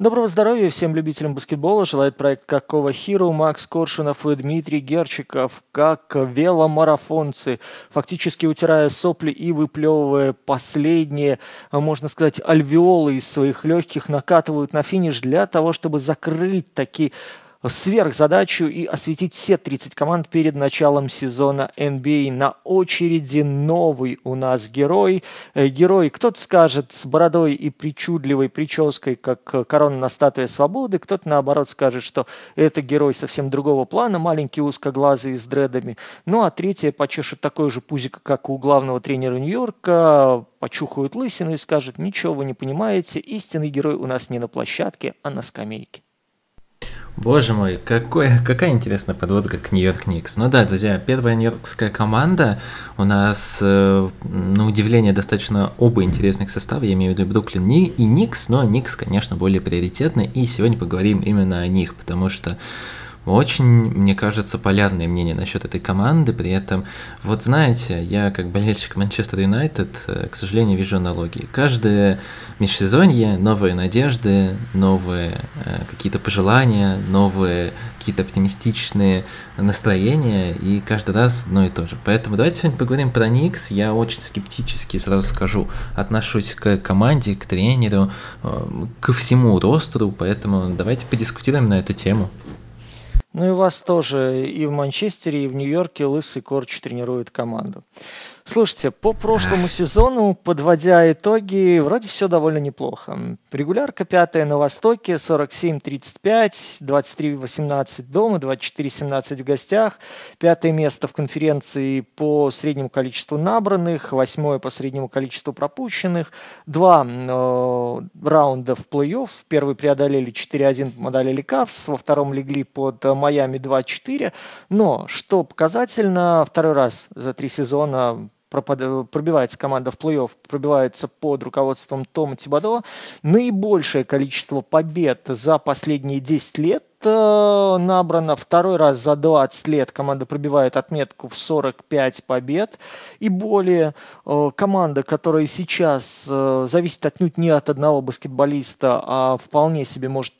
Доброго здоровья всем любителям баскетбола. Желает проект Какого Хиру, Макс Коршунов и Дмитрий Герчиков, как веломарафонцы, фактически утирая сопли и выплевывая последние, можно сказать, альвеолы из своих легких, накатывают на финиш для того, чтобы закрыть такие сверхзадачу и осветить все 30 команд перед началом сезона NBA. На очереди новый у нас герой. Э, герой, кто-то скажет, с бородой и причудливой прической, как корона на статуе свободы, кто-то наоборот скажет, что это герой совсем другого плана, маленький узкоглазый с дредами. Ну а третье почешет такой же пузик, как у главного тренера Нью-Йорка, почухают лысину и скажут, ничего вы не понимаете, истинный герой у нас не на площадке, а на скамейке. Боже мой, какой, какая интересная подводка к Нью-Йорк Никс. Ну да, друзья, первая нью-йоркская команда, у нас, э, на удивление, достаточно оба интересных состава, я имею в виду Бруклин и Никс, но Никс, конечно, более приоритетный, и сегодня поговорим именно о них, потому что очень, мне кажется, полярное мнение насчет этой команды. При этом, вот знаете, я как болельщик Манчестер Юнайтед, э, к сожалению, вижу аналогии. Каждое межсезонье новые надежды, новые э, какие-то пожелания, новые какие-то оптимистичные настроения, и каждый раз одно и то же. Поэтому давайте сегодня поговорим про Никс. Я очень скептически, сразу скажу, отношусь к команде, к тренеру, э, ко всему ростеру, поэтому давайте подискутируем на эту тему. Ну и вас тоже и в Манчестере, и в Нью-Йорке Лысый Корч тренирует команду. Слушайте, по прошлому сезону, подводя итоги, вроде все довольно неплохо. Регулярка пятая на Востоке, 47-35, 23-18 дома, 24-17 в гостях. Пятое место в конференции по среднему количеству набранных, восьмое по среднему количеству пропущенных. Два э, раунда в плей-офф. Первый преодолели 4-1, одолели Кавс, во втором легли под Майами 2-4. Но, что показательно, второй раз за три сезона пробивается команда в плей-офф, пробивается под руководством Тома Тибадо. Наибольшее количество побед за последние 10 лет э, набрано. Второй раз за 20 лет команда пробивает отметку в 45 побед и более. Э, команда, которая сейчас э, зависит отнюдь не от одного баскетболиста, а вполне себе может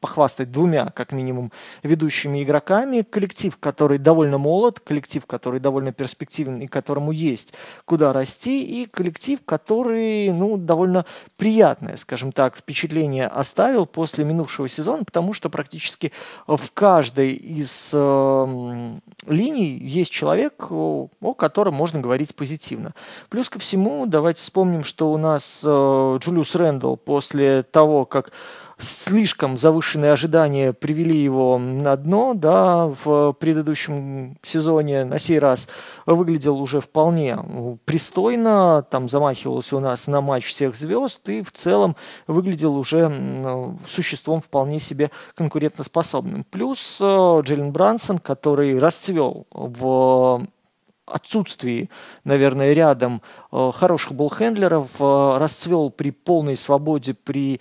похвастать двумя, как минимум, ведущими игроками. Коллектив, который довольно молод, коллектив, который довольно перспективен и которому есть куда расти, и коллектив, который, ну, довольно приятное, скажем так, впечатление оставил после минувшего сезона, потому что практически в каждой из э, линий есть человек, о, о котором можно говорить позитивно. Плюс ко всему, давайте вспомним, что у нас э, Джулиус Рэндалл после того, как слишком завышенные ожидания привели его на дно, да, в предыдущем сезоне на сей раз выглядел уже вполне пристойно, там замахивался у нас на матч всех звезд и в целом выглядел уже существом вполне себе конкурентоспособным. Плюс э, Джейлен Брансон, который расцвел в отсутствии, наверное, рядом э, хороших болхендлеров, э, расцвел при полной свободе, при э,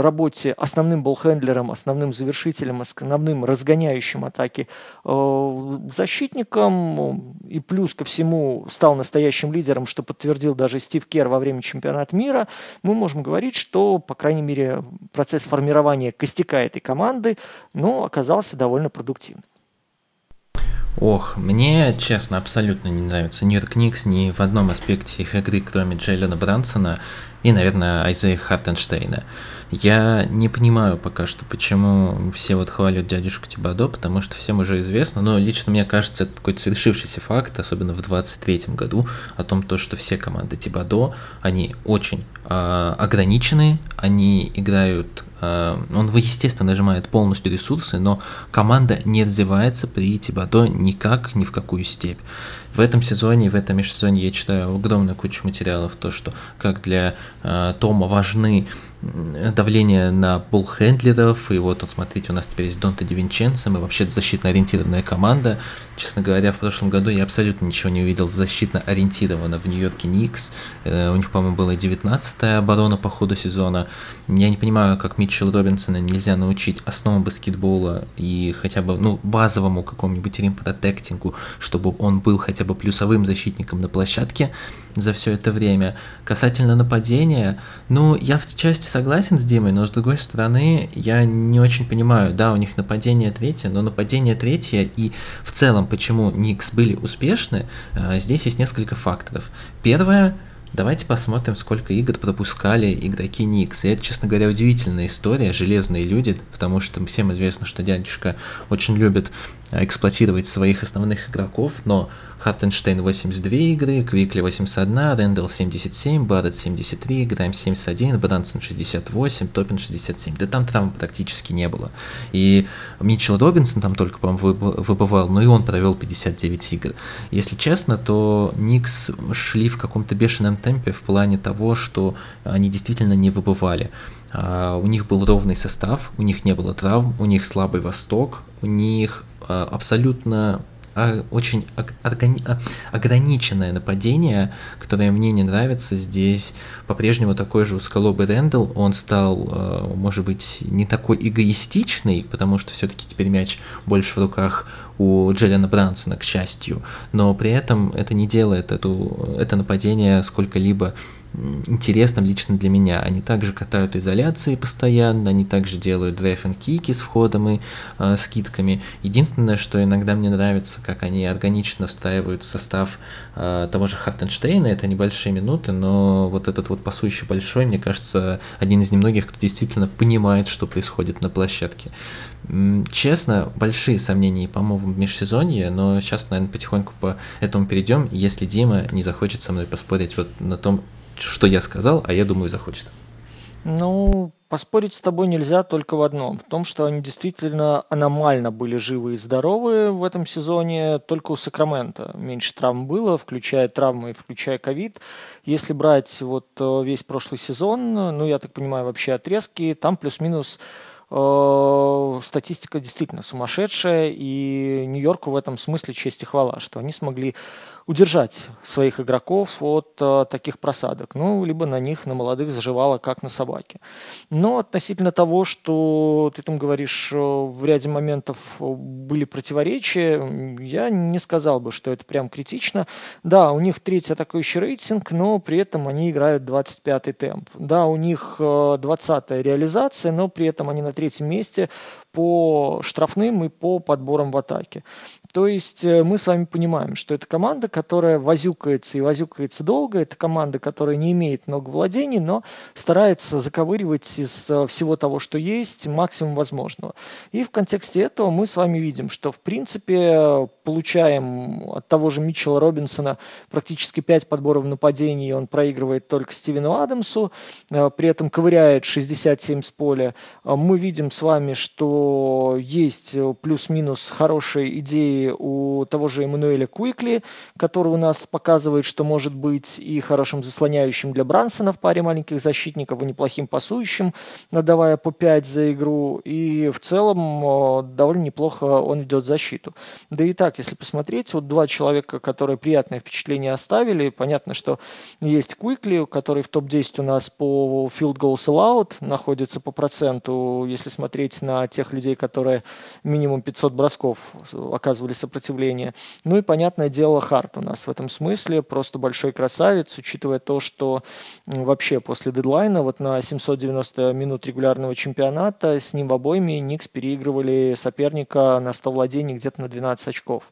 работе основным болхендлером, основным завершителем, основным разгоняющим атаки защитником, и плюс ко всему стал настоящим лидером, что подтвердил даже Стив Кер во время чемпионата мира, мы можем говорить, что, по крайней мере, процесс формирования костяка этой команды, ну, оказался довольно продуктивным. Ох, мне, честно, абсолютно не нравится Нью-Йорк ни в одном аспекте их игры, кроме Джейлена Брансона и, наверное, Айзея Хартенштейна. Я не понимаю пока что, почему все вот хвалят дядюшку Тибадо, потому что всем уже известно, но лично мне кажется, это какой-то совершившийся факт, особенно в 23 году, о том, то, что все команды Тибадо, они очень э, ограничены, они играют Э, он, естественно, нажимает полностью ресурсы, но команда не развивается при Тибадо никак, ни в какую степь. В этом сезоне, в этом межсезонье я читаю огромную кучу материалов, то, что как для э, Тома важны давление на болхендлеров, и вот, вот смотрите, у нас теперь есть Донта Дивинченцо, мы вообще защитно ориентированная команда. Честно говоря, в прошлом году я абсолютно ничего не увидел защитно ориентированно в Нью-Йорке Никс. Э, у них, по-моему, была 19-я оборона по ходу сезона. Я не понимаю, как Митчелл Робинсона нельзя научить основам баскетбола и хотя бы, ну, базовому какому-нибудь рим-протектингу, чтобы он был хотя бы плюсовым защитником на площадке. За все это время. Касательно нападения, ну, я в части согласен с Димой, но с другой стороны, я не очень понимаю, да, у них нападение третье, но нападение третье и в целом, почему Никс были успешны, э, здесь есть несколько факторов. Первое, Давайте посмотрим, сколько игр пропускали игроки Никс. И это, честно говоря, удивительная история, железные люди, потому что всем известно, что дядюшка очень любит эксплуатировать своих основных игроков, но Хартенштейн 82 игры, Квикли 81, Рэндалл 77, Барретт 73, Грайм 71, Брансон 68, Топин 67. Да там травм практически не было. И Митчелл Робинсон там только, по-моему, выбывал, но и он провел 59 игр. Если честно, то Никс шли в каком-то бешеном темпе в плане того, что они действительно не выбывали. Uh, у них был ровный состав, у них не было травм, у них слабый восток, у них uh, абсолютно а, очень ограниченное нападение, которое мне не нравится. Здесь по-прежнему такой же узколобый Рэндалл. Он стал, а, может быть, не такой эгоистичный, потому что все-таки теперь мяч больше в руках у Джеллина Брансона, к счастью. Но при этом это не делает эту, это нападение сколько-либо интересным лично для меня. Они также катают изоляции постоянно, они также делают драйв кики с входом и э, скидками. Единственное, что иногда мне нравится, как они органично встаивают в состав э, того же Хартенштейна, это небольшие минуты, но вот этот вот пасующий большой, мне кажется, один из немногих, кто действительно понимает, что происходит на площадке. Честно, большие сомнения, по-моему, в межсезонье, но сейчас, наверное, потихоньку по этому перейдем, если Дима не захочет со мной поспорить вот на том, что я сказал, а я думаю, захочет. Ну, поспорить с тобой нельзя только в одном, в том, что они действительно аномально были живы и здоровы в этом сезоне, только у Сакрамента меньше травм было, включая травмы и включая ковид. Если брать вот э, весь прошлый сезон, ну, я так понимаю, вообще отрезки, там плюс-минус э, статистика действительно сумасшедшая, и Нью-Йорку в этом смысле честь и хвала, что они смогли удержать своих игроков от э, таких просадок. Ну, либо на них, на молодых, заживало, как на собаке. Но относительно того, что ты там говоришь, э, в ряде моментов были противоречия, я не сказал бы, что это прям критично. Да, у них третий атакующий рейтинг, но при этом они играют 25-й темп. Да, у них 20-я э, реализация, но при этом они на третьем месте по штрафным и по подборам в атаке. То есть э, мы с вами понимаем, что это команда, которая возюкается и возюкается долго, это команда, которая не имеет много владений, но старается заковыривать из э, всего того, что есть, максимум возможного. И в контексте этого мы с вами видим, что в принципе получаем от того же Митчелла Робинсона практически 5 подборов нападений, он проигрывает только Стивену Адамсу, э, при этом ковыряет 67 с поля. Мы видим с вами, что есть плюс-минус хорошие идеи у того же Эммануэля Куикли, который у нас показывает, что может быть и хорошим заслоняющим для Брансона в паре маленьких защитников, и неплохим пасующим, надавая по 5 за игру. И в целом довольно неплохо он ведет защиту. Да и так, если посмотреть, вот два человека, которые приятное впечатление оставили, понятно, что есть Куикли, который в топ-10 у нас по field goals allowed находится по проценту, если смотреть на тех людей, которые минимум 500 бросков оказывали сопротивления. Ну и, понятное дело, Харт у нас в этом смысле просто большой красавец, учитывая то, что вообще после дедлайна вот на 790 минут регулярного чемпионата с ним в обойме Никс переигрывали соперника на 100 владений где-то на 12 очков.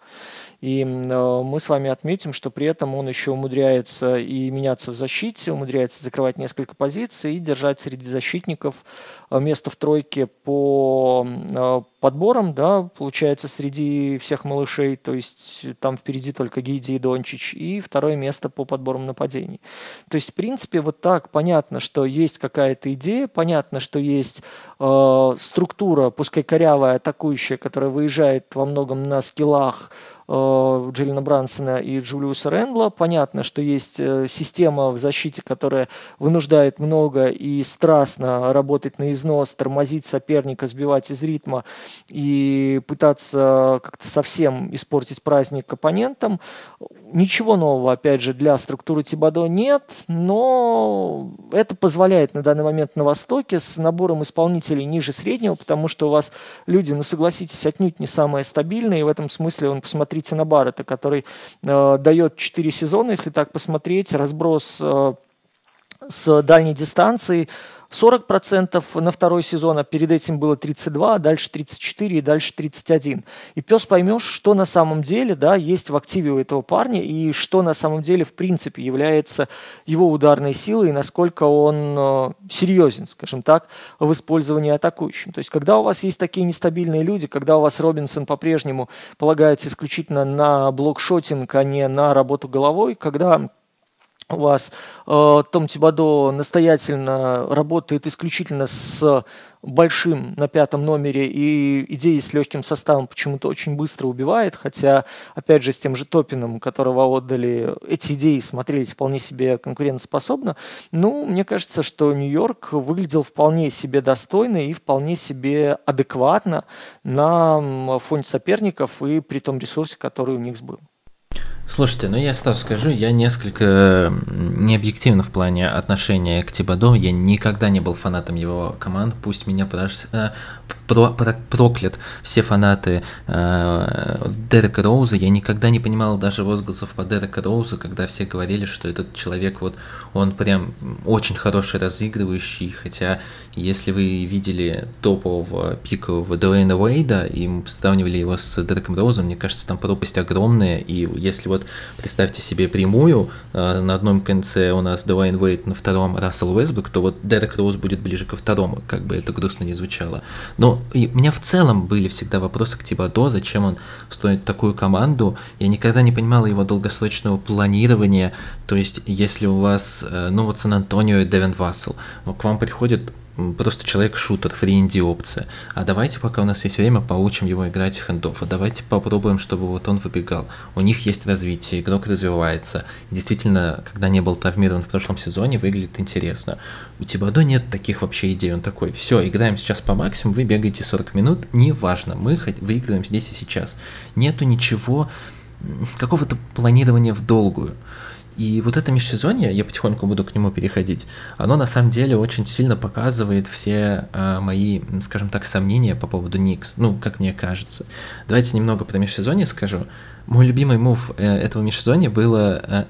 И э, мы с вами отметим, что при этом он еще умудряется и меняться в защите, умудряется закрывать несколько позиций и держать среди защитников э, место в тройке по э, подборам, да, получается, среди всех малышей, то есть там впереди только Гиди и Дончич, и второе место по подборам нападений. То есть, в принципе, вот так понятно, что есть какая-то идея, понятно, что есть э, структура, пускай корявая, атакующая, которая выезжает во многом на скиллах, Джиллина Брансона и Джулиуса Рэндла. Понятно, что есть э, система в защите, которая вынуждает много и страстно работать на износ, тормозить соперника, сбивать из ритма и пытаться как-то совсем испортить праздник оппонентам. Ничего нового, опять же, для структуры Тибадо нет, но это позволяет на данный момент на Востоке с набором исполнителей ниже среднего, потому что у вас люди, ну согласитесь, отнюдь не самые стабильные, и в этом смысле, он посмотрите Китина Баррета, который э, дает 4 сезона, если так посмотреть, разброс э, с дальней дистанции, 40% на второй сезон, а перед этим было 32, а дальше 34 и дальше 31. И пес поймешь, что на самом деле да, есть в активе у этого парня и что на самом деле в принципе является его ударной силой и насколько он э, серьезен, скажем так, в использовании атакующим. То есть когда у вас есть такие нестабильные люди, когда у вас Робинсон по-прежнему полагается исключительно на блокшотинг, а не на работу головой, когда вас э, Том Тибадо настоятельно работает исключительно с большим на пятом номере и идеи с легким составом почему-то очень быстро убивает, хотя, опять же, с тем же Топином, которого отдали, эти идеи смотрелись вполне себе конкурентоспособно. Ну, мне кажется, что Нью-Йорк выглядел вполне себе достойно и вполне себе адекватно на фоне соперников и при том ресурсе, который у них был. Слушайте, ну я сразу скажу, я несколько необъективно в плане отношения к Тибадо. Я никогда не был фанатом его команд. Пусть меня подаж... Про, про, проклят все фанаты э, Дерека Роуза. Я никогда не понимал даже возгласов по Дерека Роуза, когда все говорили, что этот человек вот он прям очень хороший разыгрывающий. Хотя, если вы видели топового пикового Дуэйна Уэйда и сравнивали его с Дереком Роузом, мне кажется, там пропасть огромная. И если вот представьте себе прямую, на одном конце у нас Дуэйн Уэйд, на втором Рассел Уэсбрук, то вот Дерек Роуз будет ближе ко второму, как бы это грустно не звучало. Но и у меня в целом были всегда вопросы к Тибадо, зачем он строит такую команду. Я никогда не понимал его долгосрочного планирования. То есть, если у вас, э, ну вот Сан-Антонио и Девин Вассел, к вам приходит просто человек-шутер, фри опция. А давайте, пока у нас есть время, поучим его играть в хендов. А давайте попробуем, чтобы вот он выбегал. У них есть развитие, игрок развивается. действительно, когда не был травмирован в прошлом сезоне, выглядит интересно. У Тибадо нет таких вообще идей. Он такой, все, играем сейчас по максимуму, вы бегаете 40 минут, неважно, мы выигрываем здесь и сейчас. Нету ничего, какого-то планирования в долгую. И вот это межсезонье, я потихоньку буду к нему переходить, оно на самом деле очень сильно показывает все э, мои, скажем так, сомнения по поводу Никс, ну, как мне кажется. Давайте немного про межсезонье скажу. Мой любимый мув э, этого межсезонья было э,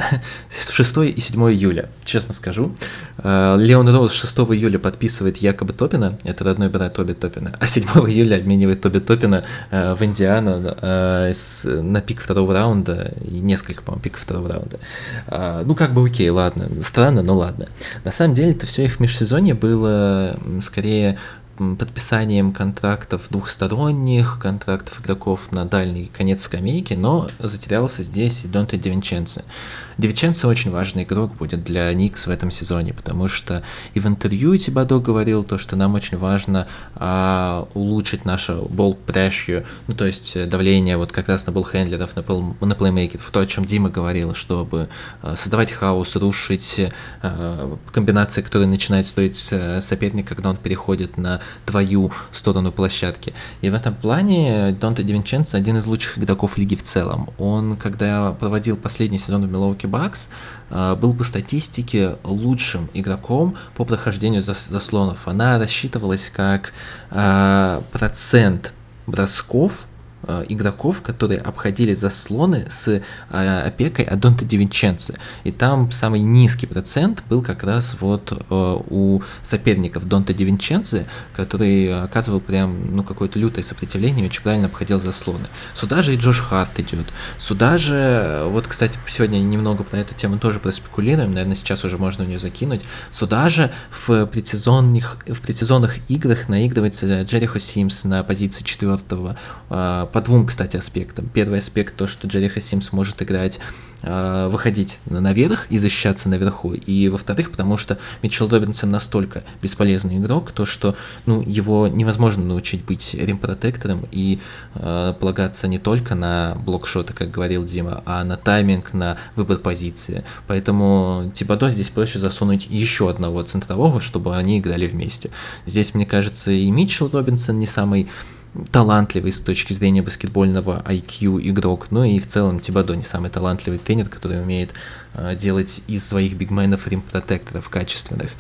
6 и 7 июля, честно скажу. Э, Леон Роуз 6 июля подписывает якобы Топина, это родной брат Тоби Топина, а 7 июля обменивает Тоби Топина э, в Индиану э, на пик второго раунда, и несколько, по-моему, пиков второго раунда. Э, ну, как бы окей, ладно, странно, но ладно. На самом деле, это все их межсезонье было скорее подписанием контрактов двухсторонних, контрактов игроков на дальний конец скамейки, но затерялся здесь и Донте Девинченцо. Девиченцо очень важный игрок будет для Никс в этом сезоне, потому что и в интервью Тибадо говорил то, что нам очень важно а, улучшить наше бол pressure, ну то есть давление вот как раз на болхендлеров, на, пол, на плеймейкеров, то, о чем Дима говорил, чтобы а, создавать хаос, рушить а, комбинации, которые начинают стоить соперника, когда он переходит на твою сторону площадки. И в этом плане Донте Девинченцо один из лучших игроков лиги в целом. Он, когда проводил последний сезон в Милоуки Бакс, э, был по статистике лучшим игроком по прохождению заслонов. Она рассчитывалась как э, процент бросков игроков, которые обходили заслоны с э, опекой от Донта Дивинченци. И там самый низкий процент был как раз вот э, у соперников Донта Дивинченци, который оказывал прям ну какое-то лютое сопротивление очень правильно обходил заслоны. Сюда же и Джош Харт идет. Сюда же, вот, кстати, сегодня немного про эту тему тоже проспекулируем, наверное, сейчас уже можно в нее закинуть. Сюда же в предсезонных, в предсезонных играх наигрывается Джерихо Симс на позиции четвертого по двум, кстати, аспектам. Первый аспект то, что Джерри Хасимс может играть э, выходить наверх и защищаться наверху. И во-вторых, потому что Митчелл Робинсон настолько бесполезный игрок, то что ну, его невозможно научить быть ремпротектором и э, полагаться не только на блокшоты, как говорил Дима, а на тайминг, на выбор позиции. Поэтому Тибадо здесь проще засунуть еще одного центрового, чтобы они играли вместе. Здесь, мне кажется, и Митчелл Робинсон не самый талантливый с точки зрения баскетбольного IQ игрок, ну и в целом Тибадо не самый талантливый тренер, который умеет э, делать из своих бигменов рим-протекторов качественных.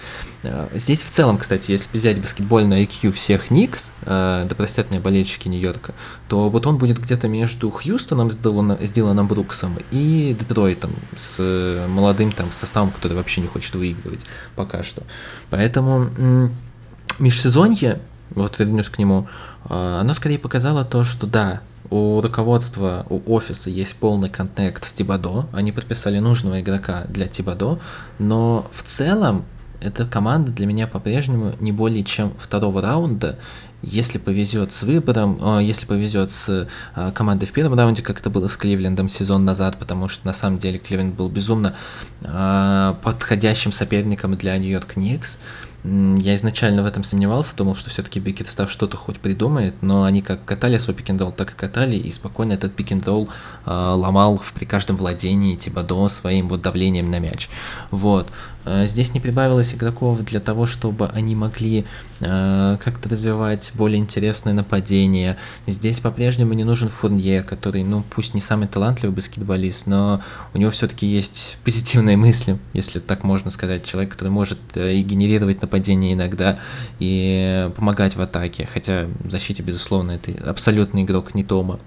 Э, здесь в целом, кстати, если взять баскетбольный IQ всех Никс, э, да простят меня болельщики Нью-Йорка, то вот он будет где-то между Хьюстоном с Диланом Бруксом и Детройтом с молодым там составом, который вообще не хочет выигрывать пока что. Поэтому межсезонье вот вернусь к нему, а, оно скорее показало то, что да, у руководства, у офиса есть полный контакт с Тибадо, они подписали нужного игрока для Тибадо, но в целом эта команда для меня по-прежнему не более чем второго раунда, если повезет с выбором, а, если повезет с а, командой в первом раунде, как это было с Кливлендом сезон назад, потому что на самом деле Кливленд был безумно подходящим соперником для Нью-Йорк Никс. Я изначально в этом сомневался, думал, что все-таки Бикетстав что-то хоть придумает, но они как катали свой пикинг так и катали, и спокойно этот пикинг э, ломал при каждом владении Тибадо своим вот давлением на мяч. Вот. Э, здесь не прибавилось игроков для того, чтобы они могли э, как-то развивать более интересное нападение. Здесь по-прежнему не нужен Фурнье, который, ну, пусть не самый талантливый баскетболист, но у него все-таки есть позитивные мысли, если так можно сказать. Человек, который может э, и генерировать нападение иногда, и помогать в атаке. Хотя в защите, безусловно, это абсолютный игрок не Тома.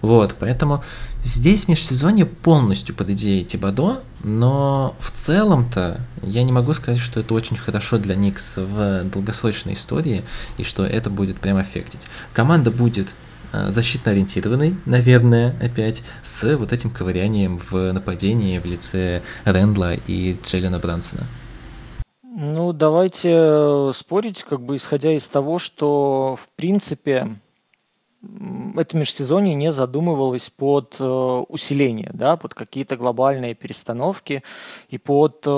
Вот, поэтому здесь межсезонье полностью под идеей Тибадо, но в целом-то я не могу сказать, что это очень хорошо для Никс в долгосрочной истории и что это будет прям эффектить. Команда будет э, защитно ориентированный, наверное, опять, с вот этим ковырянием в нападении в лице Рэндла и Джеллина Брансона. Ну, давайте э, спорить, как бы исходя из того, что, в принципе, это межсезонье не задумывалось под э, усиление, да, под какие-то глобальные перестановки и под э,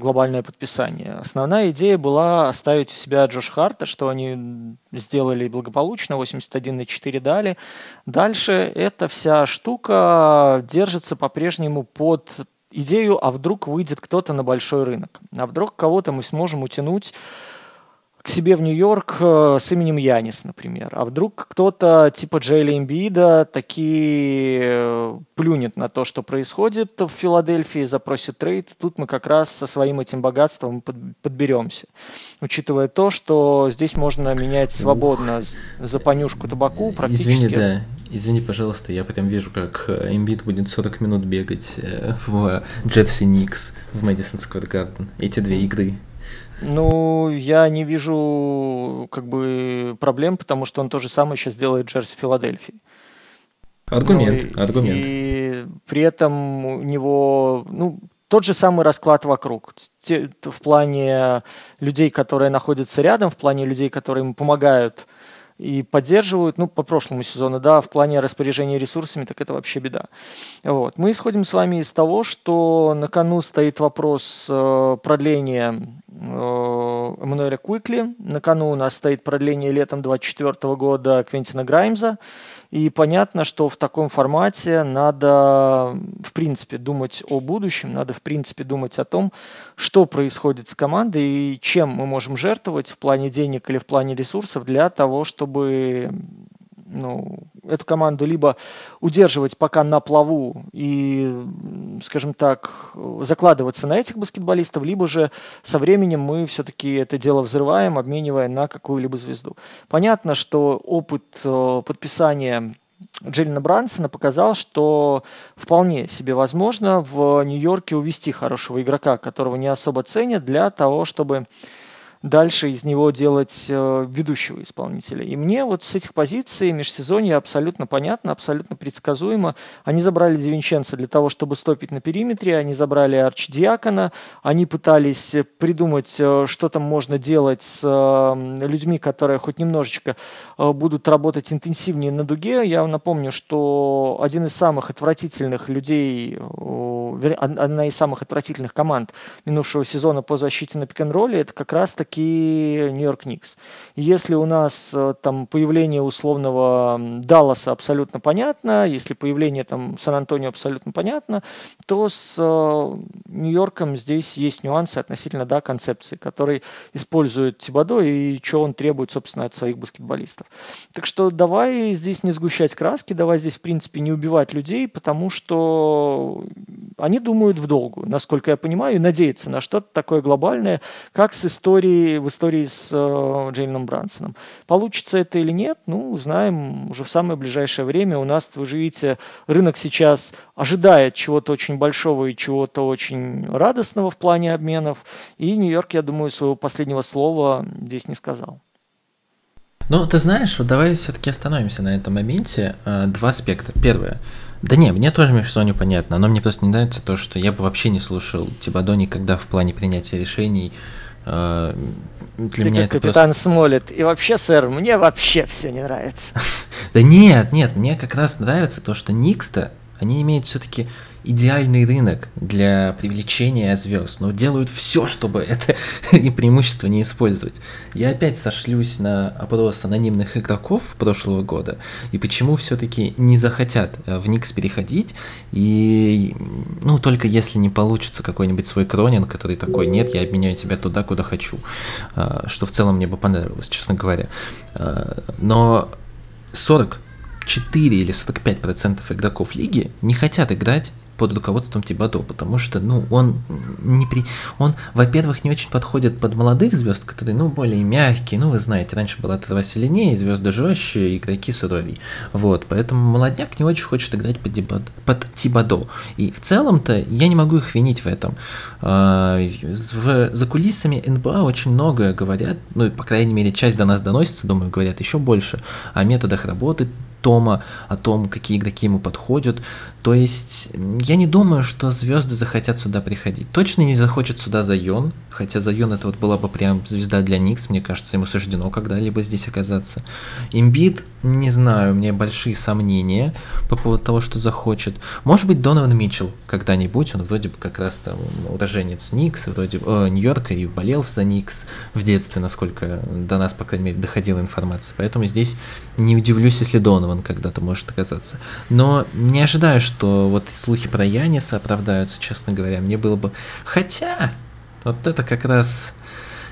глобальное подписание. Основная идея была оставить у себя Джош Харта, что они сделали благополучно, 81 на 4 дали. Дальше эта вся штука держится по-прежнему под идею, а вдруг выйдет кто-то на большой рынок, а вдруг кого-то мы сможем утянуть к себе в Нью-Йорк э, с именем Янис, например. А вдруг кто-то типа Джейли Эмбида таки э, плюнет на то, что происходит в Филадельфии, запросит трейд. Тут мы как раз со своим этим богатством подберемся. Учитывая то, что здесь можно менять свободно Ух. за понюшку табаку практически. Извини, да. Извини, пожалуйста, я прям вижу, как Эмбит будет 40 минут бегать э, в Джерси Никс в Мэдисон Сквер Гарден. Эти две игры. Ну, я не вижу как бы проблем, потому что он то же самое сейчас делает Джерси Филадельфии. Аргумент, ну, аргумент. И при этом у него, ну, тот же самый расклад вокруг. В плане людей, которые находятся рядом, в плане людей, которые ему помогают и поддерживают, ну, по прошлому сезону, да, в плане распоряжения ресурсами, так это вообще беда. Вот. Мы исходим с вами из того, что на кону стоит вопрос э, продления э, Эммануэля Куикли, на кону у нас стоит продление летом 2024 года Квентина Граймза, и понятно, что в таком формате надо, в принципе, думать о будущем, надо, в принципе, думать о том, что происходит с командой и чем мы можем жертвовать в плане денег или в плане ресурсов для того, чтобы ну, эту команду либо удерживать пока на плаву и, скажем так, закладываться на этих баскетболистов, либо же со временем мы все-таки это дело взрываем, обменивая на какую-либо звезду. Понятно, что опыт э, подписания Джиллина Брансона показал, что вполне себе возможно в Нью-Йорке увести хорошего игрока, которого не особо ценят, для того, чтобы дальше из него делать э, ведущего исполнителя. И мне вот с этих позиций межсезонье абсолютно понятно, абсолютно предсказуемо. Они забрали Девинченца для того, чтобы стопить на периметре, они забрали Арчдиакона, они пытались придумать, э, что там можно делать с э, людьми, которые хоть немножечко будут работать интенсивнее на дуге. Я напомню, что один из самых отвратительных людей одна из самых отвратительных команд минувшего сезона по защите на пик-н-ролле, это как раз-таки Нью-Йорк Никс. Если у нас э, там появление условного Далласа абсолютно понятно, если появление там Сан-Антонио абсолютно понятно, то с э, Нью-Йорком здесь есть нюансы относительно, да, концепции, который использует Тибадо и что он требует, собственно, от своих баскетболистов. Так что давай здесь не сгущать краски, давай здесь, в принципе, не убивать людей, потому что они думают в долгу, насколько я понимаю, и надеются на что-то такое глобальное, как с историей, в истории с э, Джейленом Брансоном. Получится это или нет, ну, узнаем уже в самое ближайшее время. У нас, вы же видите, рынок сейчас ожидает чего-то очень большого и чего-то очень радостного в плане обменов, и Нью-Йорк, я думаю, своего последнего слова здесь не сказал. Ну, ты знаешь, вот давай все-таки остановимся на этом моменте. Э, два аспекта. Первое. Да не, мне тоже между собой непонятно. Но мне просто не нравится то, что я бы вообще не слушал Тибадо никогда в плане принятия решений. Э, для Ты меня как это капитан просто... Смолет. И вообще, сэр, мне вообще все не нравится. Да нет, нет, мне как раз нравится то, что Никста, они имеют все-таки идеальный рынок для привлечения звезд, но делают все, чтобы это и преимущество не использовать. Я опять сошлюсь на опрос анонимных игроков прошлого года, и почему все-таки не захотят э, в Никс переходить, и ну только если не получится какой-нибудь свой кронинг, который такой, нет, я обменяю тебя туда, куда хочу, э, что в целом мне бы понравилось, честно говоря. Э, но 40 4 или 45 процентов игроков лиги не хотят играть под руководством Тибадо, потому что, ну, он не при... Он, во-первых, не очень подходит под молодых звезд, которые, ну, более мягкие, ну, вы знаете, раньше была трава сильнее, звезды жестче, игроки суровей. Вот, поэтому молодняк не очень хочет играть под, Тибад... под Тибадо. И в целом-то я не могу их винить в этом. А, в... За кулисами НБА очень многое говорят, ну, по крайней мере, часть до нас доносится, думаю, говорят еще больше о методах работы Тома, о том, какие игроки ему подходят. То есть я не думаю, что звезды захотят сюда приходить. Точно не захочет сюда Зайон, хотя Зайон это вот была бы прям звезда для Никс, мне кажется, ему суждено когда-либо здесь оказаться. Имбит, не знаю, у меня большие сомнения по поводу того, что захочет. Может быть, Донован Митчелл когда-нибудь, он вроде бы как раз там уроженец Никс, вроде э, Нью-Йорка и болел за Никс в детстве, насколько до нас, по крайней мере, доходила информация. Поэтому здесь не удивлюсь, если Донован когда-то может оказаться. Но не ожидаю, что что вот слухи про Яниса оправдаются, честно говоря, мне было бы... Хотя, вот это как раз...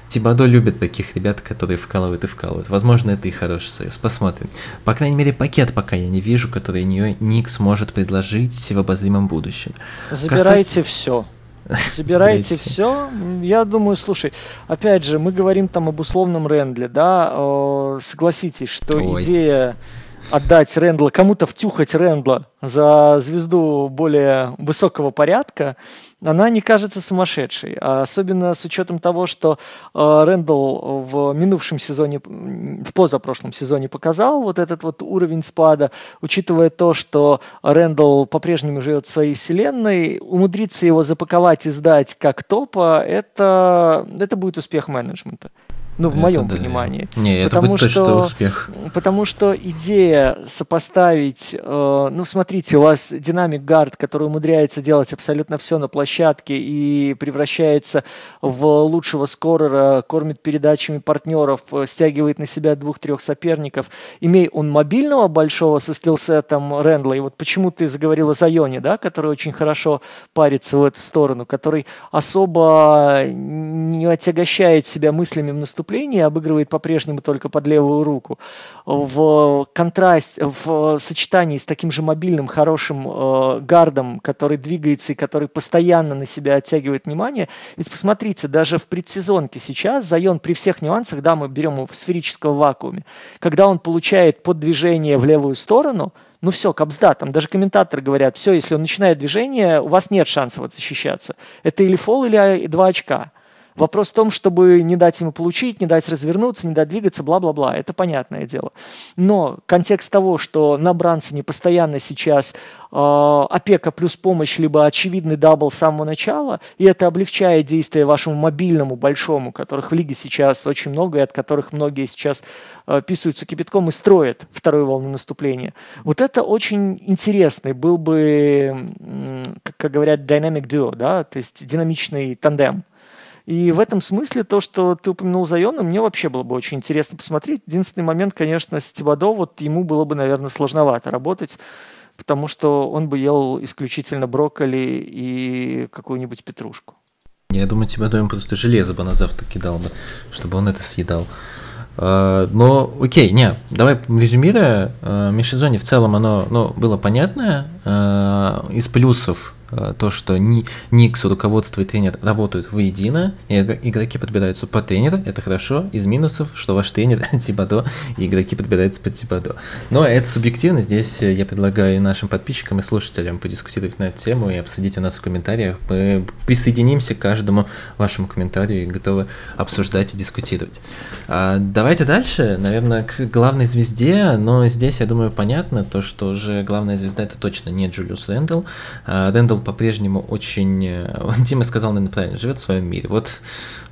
Тибадо любит таких ребят, которые вкалывают и вкалывают. Возможно, это и хороший союз. Посмотрим. По крайней мере, пакет пока я не вижу, который Никс может предложить в обозримом будущем. Забирайте Касать... все. Забирайте все. Я думаю, слушай, опять же, мы говорим там об условном Рендле, да, согласитесь, что Ой. идея отдать Рэндла, кому-то втюхать Рэндла за звезду более высокого порядка, она не кажется сумасшедшей. Особенно с учетом того, что э, Рэндалл в минувшем сезоне, в позапрошлом сезоне показал вот этот вот уровень спада, учитывая то, что Рэндалл по-прежнему живет в своей вселенной, умудриться его запаковать и сдать как топа, это, это будет успех менеджмента. Ну, в это моем да. понимании. Не, это потому будет что, точно успех. Потому что идея сопоставить, э, ну, смотрите, у вас динамик гард, который умудряется делать абсолютно все на площадке и превращается в лучшего скорера, кормит передачами партнеров, э, стягивает на себя двух-трех соперников. Имей он мобильного большого со скиллсетом Рэндла, и вот почему ты заговорила о Зайоне, да, который очень хорошо парится в эту сторону, который особо не отягощает себя мыслями в наступлении выступлении обыгрывает по-прежнему только под левую руку. В контраст, в сочетании с таким же мобильным, хорошим э, гардом, который двигается и который постоянно на себя оттягивает внимание. Ведь посмотрите, даже в предсезонке сейчас Зайон при всех нюансах, да, мы берем его в сферическом вакууме, когда он получает подвижение в левую сторону, ну все, капсда, там даже комментаторы говорят, все, если он начинает движение, у вас нет шансов защищаться. Это или фол, или два очка. Вопрос в том, чтобы не дать ему получить, не дать развернуться, не дать двигаться, бла-бла-бла. Это понятное дело. Но контекст того, что на Брансоне постоянно сейчас э, опека плюс помощь, либо очевидный double с самого начала, и это облегчает действие вашему мобильному большому, которых в лиге сейчас очень много, и от которых многие сейчас э, писаются кипятком и строят вторую волну наступления. Вот это очень интересный был бы, как, говорят, dynamic duo, да, то есть динамичный тандем. И в этом смысле то, что ты упомянул Зайона, мне вообще было бы очень интересно посмотреть. Единственный момент, конечно, с Тибодо, вот ему было бы, наверное, сложновато работать, потому что он бы ел исключительно брокколи и какую-нибудь петрушку. Я думаю, Тибадо ему просто железо бы на завтра кидал бы, чтобы он это съедал. А, но, окей, не, давай резюмируя, а, межсезонье в целом оно ну, было понятное. А, из плюсов то, что ни, Никс, руководство и тренер работают воедино, и игроки подбираются по тренеру, это хорошо. Из минусов, что ваш тренер Тибадо, и игроки подбираются под Тибадо. Но это субъективно, здесь я предлагаю нашим подписчикам и слушателям подискутировать на эту тему и обсудить у нас в комментариях. Мы присоединимся к каждому вашему комментарию и готовы обсуждать и дискутировать. А, давайте дальше, наверное, к главной звезде, но здесь, я думаю, понятно то, что уже главная звезда это точно не Джулиус Рэндалл. А, Рэндалл по-прежнему очень... Э, Дима сказал, наверное, правильно, живет в своем мире. Вот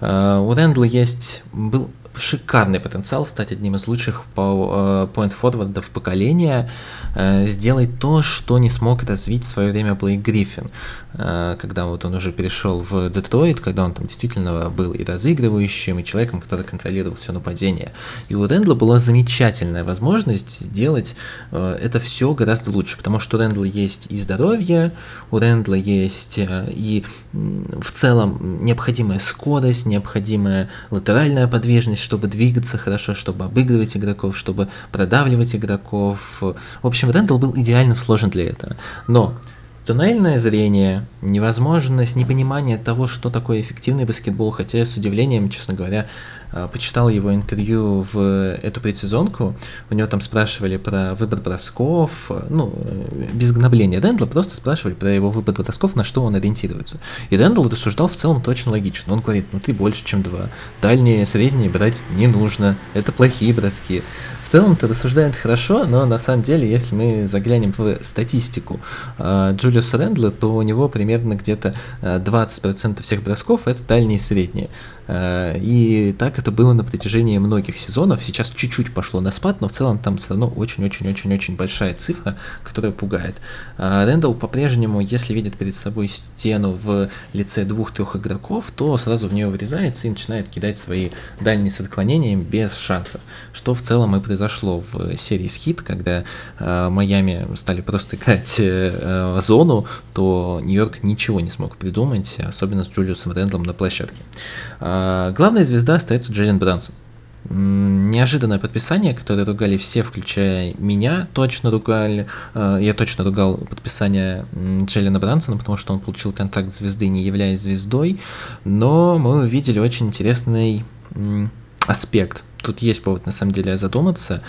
э, у Рэндла есть... Был шикарный потенциал стать одним из лучших по point forward поколения, э, сделать то, что не смог развить в свое время Блейк Гриффин, э, когда вот он уже перешел в Детройт, когда он там действительно был и разыгрывающим, и человеком, который контролировал все нападение. И у Рэндла была замечательная возможность сделать э, это все гораздо лучше, потому что у Рэндла есть и здоровье, у Рэндла есть и в целом необходимая скорость, необходимая латеральная подвижность, чтобы двигаться хорошо, чтобы обыгрывать игроков, чтобы продавливать игроков. В общем, Рэндалл был идеально сложен для этого. Но Туннельное зрение, невозможность, непонимание того, что такое эффективный баскетбол, хотя я с удивлением, честно говоря, а, почитал его интервью в эту предсезонку, у него там спрашивали про выбор бросков, ну, без гнобления Рэндла, просто спрашивали про его выбор бросков, на что он ориентируется. И Рэндл рассуждал в целом очень логично. Он говорит, ну ты больше, чем два. Дальние, средние брать не нужно, это плохие броски. В целом-то рассуждает хорошо, но на самом деле, если мы заглянем в статистику э, Джулиуса Рэндла, то у него примерно где-то 20% всех бросков это дальние и средние. Э, и так это было на протяжении многих сезонов. Сейчас чуть-чуть пошло на спад, но в целом там все равно очень-очень-очень-очень большая цифра, которая пугает. Э, Рэндалл по-прежнему, если видит перед собой стену в лице двух-трех игроков, то сразу в нее врезается и начинает кидать свои дальние с отклонением без шансов. Что в целом и произошло в серии Схит, когда э, Майами стали просто играть э, зону, то Нью-Йорк ничего не смог придумать, особенно с Джулиусом Рэндаллом на площадке. А, главная звезда остается Джейлен Брансон. Неожиданное подписание, которое ругали все, включая меня, точно ругали. А, я точно ругал подписание Джейлена Брансона, потому что он получил контракт звезды, не являясь звездой. Но мы увидели очень интересный аспект. Тут есть повод на самом деле задуматься.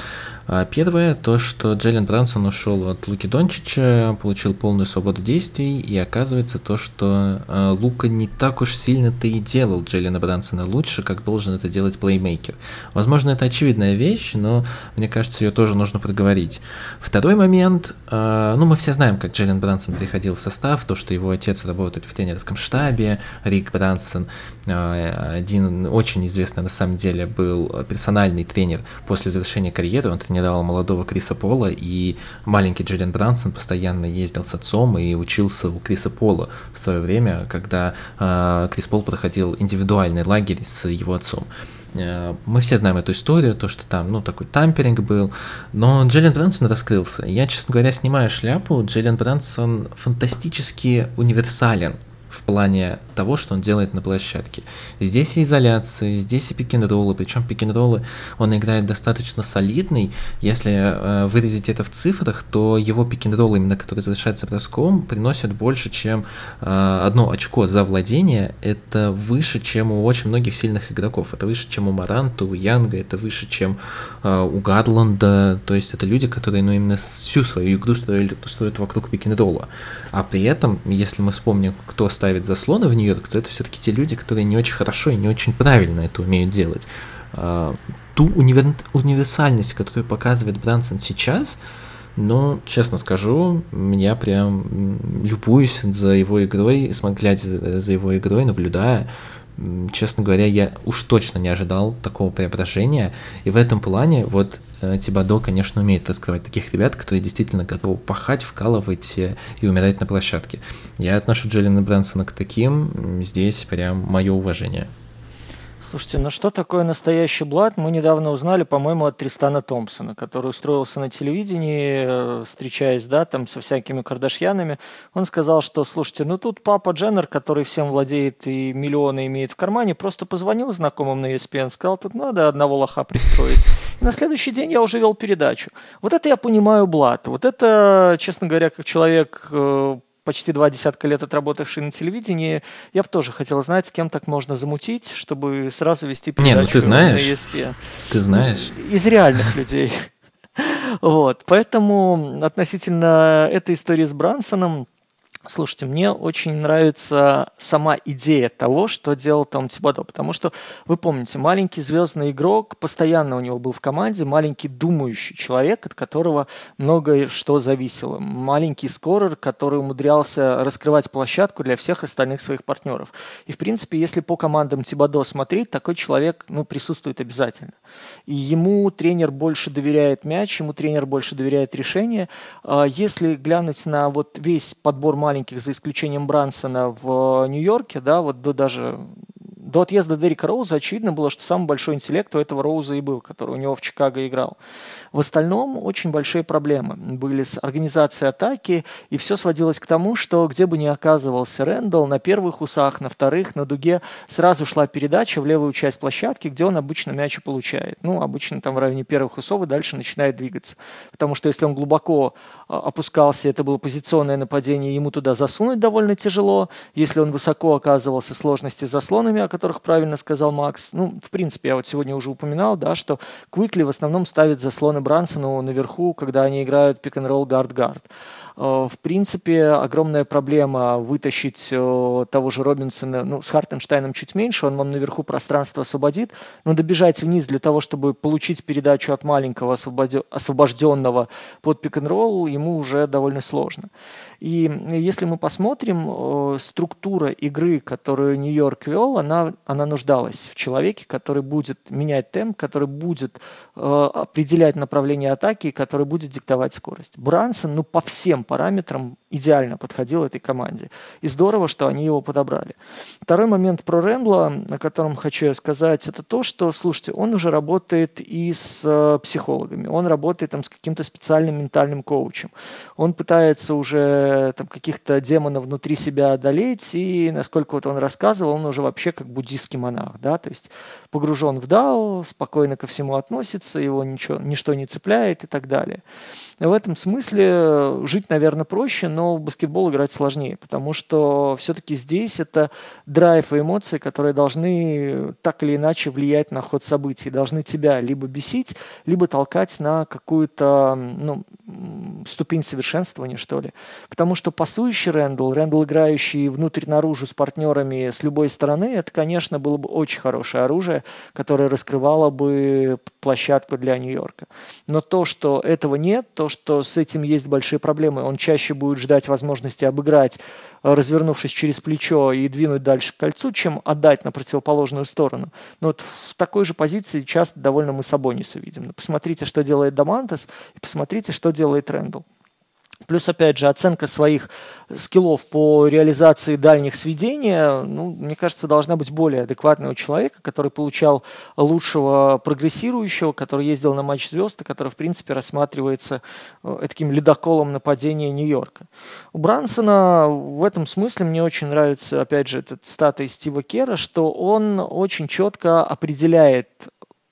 А, первое, то, что Джеллен Брансон ушел от Луки Дончича, получил полную свободу действий, и оказывается то, что а, Лука не так уж сильно-то и делал Джеллена Брансона лучше, как должен это делать плеймейкер. Возможно, это очевидная вещь, но мне кажется, ее тоже нужно проговорить. Второй момент, а, ну, мы все знаем, как Джеллен Брансон приходил в состав, то, что его отец работает в тренерском штабе, Рик Брансон, один очень известный на самом деле был персональный тренер после завершения карьеры, он тренировал молодого Криса Пола, и маленький Джерен Брансон постоянно ездил с отцом и учился у Криса Пола в свое время, когда э, Крис Пол проходил индивидуальный лагерь с его отцом. Э, мы все знаем эту историю, то, что там, ну, такой тамперинг был, но Джиллиан Брансон раскрылся. Я, честно говоря, снимаю шляпу, Джиллиан Брансон фантастически универсален в плане того, что он делает на площадке. Здесь и изоляция, здесь и пик-н-роллы, причем пик-н-роллы он играет достаточно солидный. Если э, выразить это в цифрах, то его пик-н-роллы, именно которые завершаются броском, приносят больше, чем э, одно очко за владение. Это выше, чем у очень многих сильных игроков. Это выше, чем у Маранта, у Янга, это выше, чем э, у Гарланда. То есть это люди, которые ну, именно всю свою игру строят, строят вокруг пик-н-ролла. А при этом, если мы вспомним, кто ставить заслоны в Нью-Йорк, то это все-таки те люди, которые не очень хорошо и не очень правильно это умеют делать. А, ту универ... универсальность, которую показывает Брансон сейчас, ну, честно скажу, я прям любуюсь за его игрой, глядя за его игрой, наблюдая, честно говоря, я уж точно не ожидал такого преображения. И в этом плане вот Тибадо, конечно, умеет раскрывать таких ребят, которые действительно готовы пахать, вкалывать э, и умирать на площадке. Я отношу Джеллина Брэнсона к таким. Здесь прям мое уважение. Слушайте, ну что такое настоящий блат, мы недавно узнали, по-моему, от Тристана Томпсона, который устроился на телевидении, э, встречаясь, да, там со всякими кардашьянами. Он сказал, что, слушайте, ну тут папа Дженнер, который всем владеет и миллионы имеет в кармане, просто позвонил знакомым на ESPN, сказал, тут надо одного лоха пристроить. И на следующий день я уже вел передачу. Вот это я понимаю блат. Вот это, честно говоря, как человек э, почти два десятка лет отработавший на телевидении, я бы тоже хотел знать, с кем так можно замутить, чтобы сразу вести передачу Не, ну ты знаешь, на ESPN. Ты знаешь. Из реальных людей. Вот, поэтому относительно этой истории с Брансоном, Слушайте, мне очень нравится сама идея того, что делал Том Тибадо, потому что, вы помните, маленький звездный игрок, постоянно у него был в команде, маленький думающий человек, от которого многое что зависело, маленький скорер, который умудрялся раскрывать площадку для всех остальных своих партнеров. И, в принципе, если по командам Тибадо смотреть, такой человек ну, присутствует обязательно. И ему тренер больше доверяет мяч, ему тренер больше доверяет решение. А если глянуть на вот весь подбор маленьких, за исключением Брансона в Нью-Йорке, да, вот до даже до отъезда Дерека Роуза очевидно было, что самый большой интеллект у этого Роуза и был, который у него в Чикаго играл. В остальном очень большие проблемы были с организацией атаки, и все сводилось к тому, что где бы ни оказывался Рэндалл, на первых усах, на вторых, на дуге, сразу шла передача в левую часть площадки, где он обычно мяч получает. Ну, обычно там в районе первых усов и дальше начинает двигаться. Потому что если он глубоко а, опускался, это было позиционное нападение, ему туда засунуть довольно тяжело. Если он высоко оказывался, сложности с заслонами, о которых правильно сказал Макс. Ну, в принципе, я вот сегодня уже упоминал, да, что Квикли в основном ставит заслоны Брансону наверху, когда они играют пик-н-ролл гард-гард. Э, в принципе, огромная проблема вытащить э, того же Робинсона, ну, с Хартенштейном чуть меньше, он вам наверху пространство освободит, но добежать вниз для того, чтобы получить передачу от маленького освобожденного под пик-н-ролл, ему уже довольно сложно. И если мы посмотрим, э, структура игры, которую Нью-Йорк вел, она, она нуждалась в человеке, который будет менять темп, который будет определять направление атаки, который будет диктовать скорость. Брансон, ну, по всем параметрам идеально подходил этой команде. И здорово, что они его подобрали. Второй момент про Рэндла, о котором хочу я сказать, это то, что, слушайте, он уже работает и с э, психологами, он работает там с каким-то специальным ментальным коучем. Он пытается уже там каких-то демонов внутри себя одолеть, и, насколько вот он рассказывал, он уже вообще как буддийский монах, да, то есть погружен в дао, спокойно ко всему относится, его ничего, ничто не цепляет и так далее. В этом смысле жить, наверное, проще, но в баскетбол играть сложнее, потому что все-таки здесь это драйв и эмоции, которые должны так или иначе влиять на ход событий, должны тебя либо бесить, либо толкать на какую-то ну, ступень совершенствования, что ли. Потому что пасующий Рэндл, Рэндл, играющий внутрь-наружу с партнерами с любой стороны, это, конечно, было бы очень хорошее оружие, которое раскрывало бы площадку для Нью-Йорка. Но то, что этого нет, то, что с этим есть большие проблемы. Он чаще будет ждать возможности обыграть, э, развернувшись через плечо и двинуть дальше к кольцу, чем отдать на противоположную сторону. Но вот в такой же позиции часто довольно мы Сабониса видим. Посмотрите, что делает Дамантес, и посмотрите, что делает Рэндалл. Плюс, опять же, оценка своих скиллов по реализации дальних сведений, ну, мне кажется, должна быть более адекватной у человека, который получал лучшего прогрессирующего, который ездил на матч звезд, который, в принципе, рассматривается э, таким ледоколом нападения Нью-Йорка. У Брансона в этом смысле мне очень нравится, опять же, этот стата из Стива Кера, что он очень четко определяет,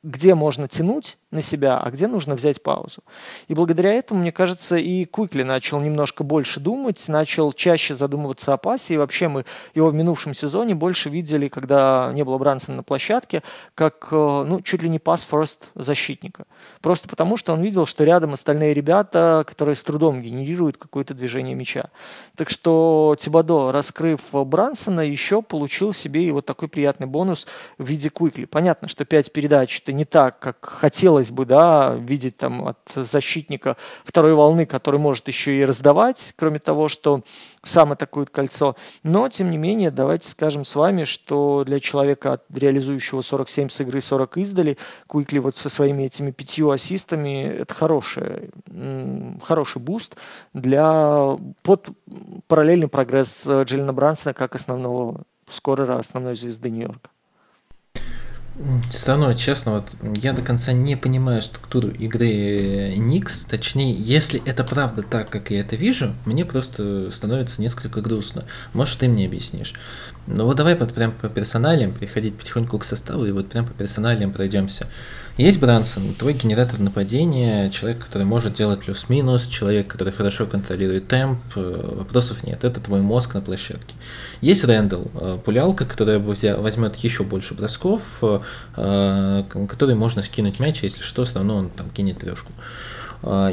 где можно тянуть, на себя, а где нужно взять паузу. И благодаря этому, мне кажется, и Куикли начал немножко больше думать, начал чаще задумываться о пасе, и вообще мы его в минувшем сезоне больше видели, когда не было Брансона на площадке, как, э, ну, чуть ли не пас-форст защитника. Просто потому, что он видел, что рядом остальные ребята, которые с трудом генерируют какое-то движение мяча. Так что Тибадо, раскрыв Брансона, еще получил себе и вот такой приятный бонус в виде Куикли. Понятно, что 5 передач это не так, как хотелось бы, да, видеть там от защитника второй волны, который может еще и раздавать, кроме того, что сам атакует кольцо. Но, тем не менее, давайте скажем с вами, что для человека, реализующего 47 с игры, 40 издали, Куикли вот со своими этими пятью assist ами, это хороший, хороший boost для под параллельный прогресс Джейлена Брансона как основного скорера, основной звезды Нью-Йорка. Равно, честно, вот я до конца не понимаю структуру игры Никс. Точнее, если это правда так, как я это вижу, мне просто становится несколько грустно. Может, ты мне объяснишь. Ну вот давай вот прям по персоналиям переходить потихоньку к составу и вот прям по персоналиям пройдемся. Есть Брансон, твой генератор нападения, человек, который может делать плюс-минус, человек, который хорошо контролирует темп, э, вопросов нет, это твой мозг на площадке. Есть Рэндалл, э, пулялка, которая возьмет еще больше бросков, э, который можно скинуть мяч, если что, все равно он там кинет трешку.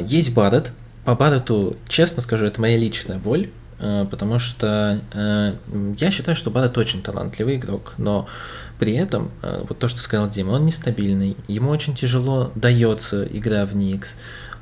Есть Барретт, по Барретту, честно скажу, это моя личная боль, Э, потому что э, я считаю, что Барретт очень талантливый игрок, но при этом, э, вот то, что сказал Дима, он нестабильный, ему очень тяжело дается игра в Никс,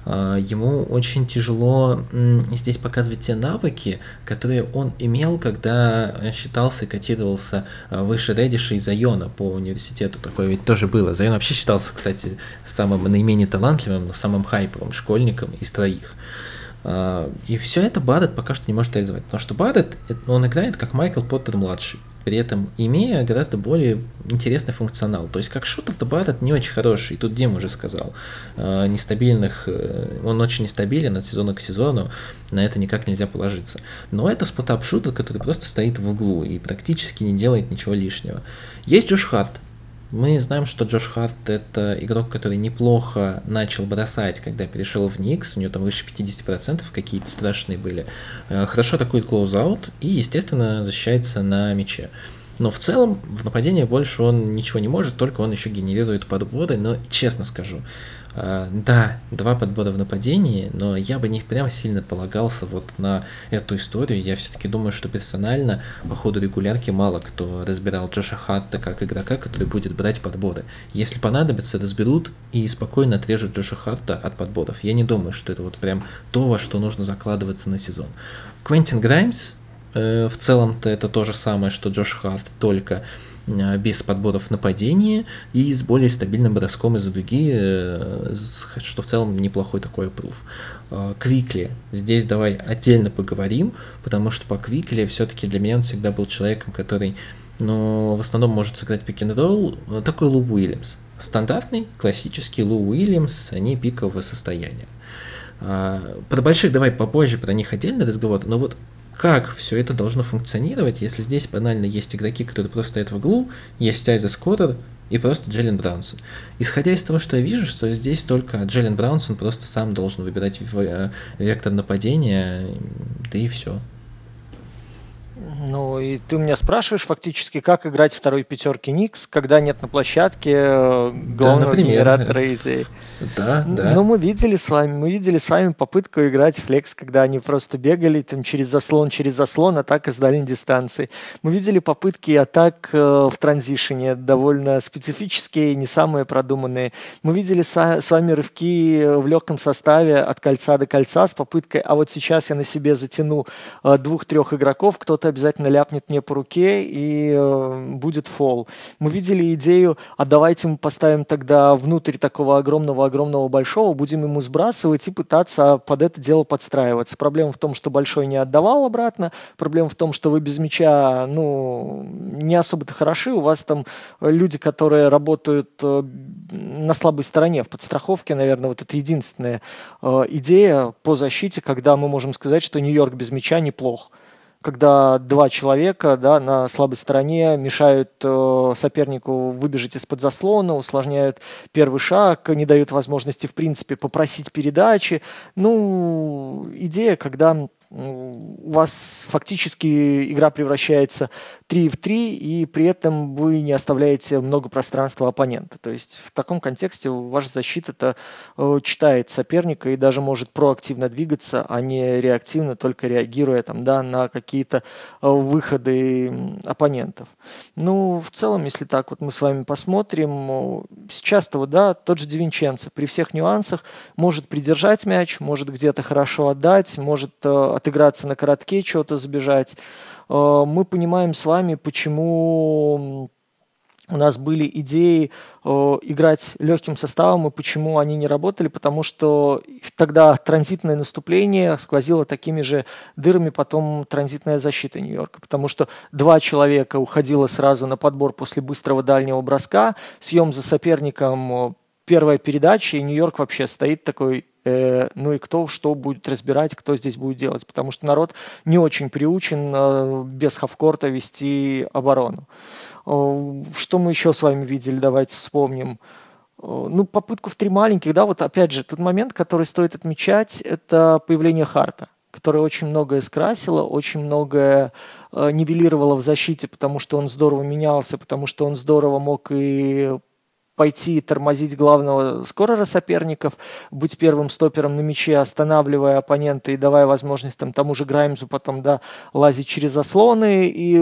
ему очень тяжело здесь показывать те навыки, которые он имел, когда считался и котировался выше Редиша и Зайона по университету. Такое ведь тоже было. Зайон вообще считался, кстати, самым наименее талантливым, но самым хайповым школьником из троих. И все это Барретт пока что не может реализовать, потому что Барретт, он играет как Майкл Поттер младший, при этом имея гораздо более интересный функционал. То есть как шутер-то Барретт не очень хороший, тут Дим уже сказал, а, нестабильных, э, он очень нестабилен от сезона к сезону, на это никак нельзя положиться. Но это спотап-шутер, который просто стоит в углу и практически не делает ничего лишнего. Есть Джош Харт, мы знаем, что Джош Харт это игрок, который неплохо начал бросать, когда перешел в Никс, у него там выше 50% какие-то страшные были. Э, хорошо атакует клоузаут и, естественно, защищается на мяче. Но в целом в нападении больше он ничего не может, только он еще генерирует подборы, но честно скажу, да, два подбора в нападении, но я бы не прям сильно полагался вот на эту историю. Я все-таки думаю, что персонально по ходу регулярки мало кто разбирал Джоша Харта как игрока, который будет брать подборы. Если понадобится, разберут и спокойно отрежут Джоша Харта от подборов. Я не думаю, что это вот прям то, во что нужно закладываться на сезон. Квентин Граймс, э, в целом-то это то же самое, что Джош Харт, только Э, без подборов нападения и с более стабильным броском из-за дуги, э, что в целом неплохой такой пруф. Э, Квикли. Здесь давай отдельно поговорим, потому что по Квикли все-таки для меня он всегда был человеком, который ну, в основном может сыграть пик ролл такой Лу Уильямс. Стандартный, классический Лу Уильямс, они пикового состояния. Про больших давай попозже, про них отдельный разговор, но вот как все это должно функционировать, если здесь банально есть игроки, которые просто стоят в углу, есть Айза Скоттер и просто Джеллен Браунсон. Исходя из того, что я вижу, что здесь только Джеллен Браунсон просто сам должен выбирать э, вектор нападения, да и все. Ну, и ты меня спрашиваешь фактически, как играть второй пятерки Никс, когда нет на площадке э, главного да, генератора идей. Да, да. Ну, мы видели с вами, мы видели с вами попытку играть флекс, когда они просто бегали там через заслон, через заслон, атака с дальней дистанции. Мы видели попытки атак э, в транзишене, довольно специфические, не самые продуманные. Мы видели с, с вами рывки в легком составе от кольца до кольца с попыткой, а вот сейчас я на себе затяну э, двух-трех игроков, кто-то обязательно ляпнет мне по руке и э, будет фол. Мы видели идею, а давайте мы поставим тогда внутрь такого огромного-огромного большого, будем ему сбрасывать и пытаться под это дело подстраиваться. Проблема в том, что большой не отдавал обратно, проблема в том, что вы без мяча, ну, не особо-то хороши, у вас там люди, которые работают э, на слабой стороне, в подстраховке, наверное, вот это единственная э, идея по защите, когда мы можем сказать, что Нью-Йорк без мяча неплох. Когда два человека да, на слабой стороне мешают э, сопернику выбежать из-под заслона, усложняют первый шаг, не дают возможности, в принципе, попросить передачи. Ну, идея, когда у вас фактически игра превращается 3 в 3, и при этом вы не оставляете много пространства оппонента. То есть в таком контексте ваша защита-то э, читает соперника и даже может проактивно двигаться, а не реактивно, только реагируя там, да, на какие-то э, выходы оппонентов. Ну, в целом, если так вот мы с вами посмотрим, сейчас-то вот, да, тот же Дивинченцо при всех нюансах может придержать мяч, может где-то хорошо отдать, может э, отыграться на коротке, что-то забежать. Э, мы понимаем с вами, почему у нас были идеи э, играть легким составом и почему они не работали, потому что тогда транзитное наступление сквозило такими же дырами потом транзитная защита Нью-Йорка, потому что два человека уходило сразу на подбор после быстрого дальнего броска, съем за соперником э, первая передача, и Нью-Йорк вообще стоит такой ну и кто что будет разбирать, кто здесь будет делать, потому что народ не очень приучен э, без хавкорта вести оборону. Э, что мы еще с вами видели, давайте вспомним. Э, ну, попытку в три маленьких, да, вот опять же, тот момент, который стоит отмечать, это появление Харта которое очень многое скрасило, очень многое э, нивелировало в защите, потому что он здорово менялся, потому что он здорово мог и пойти тормозить главного скорера соперников, быть первым стопером на мяче, останавливая оппонента и давая возможность там, тому же Граймзу потом да, лазить через заслоны и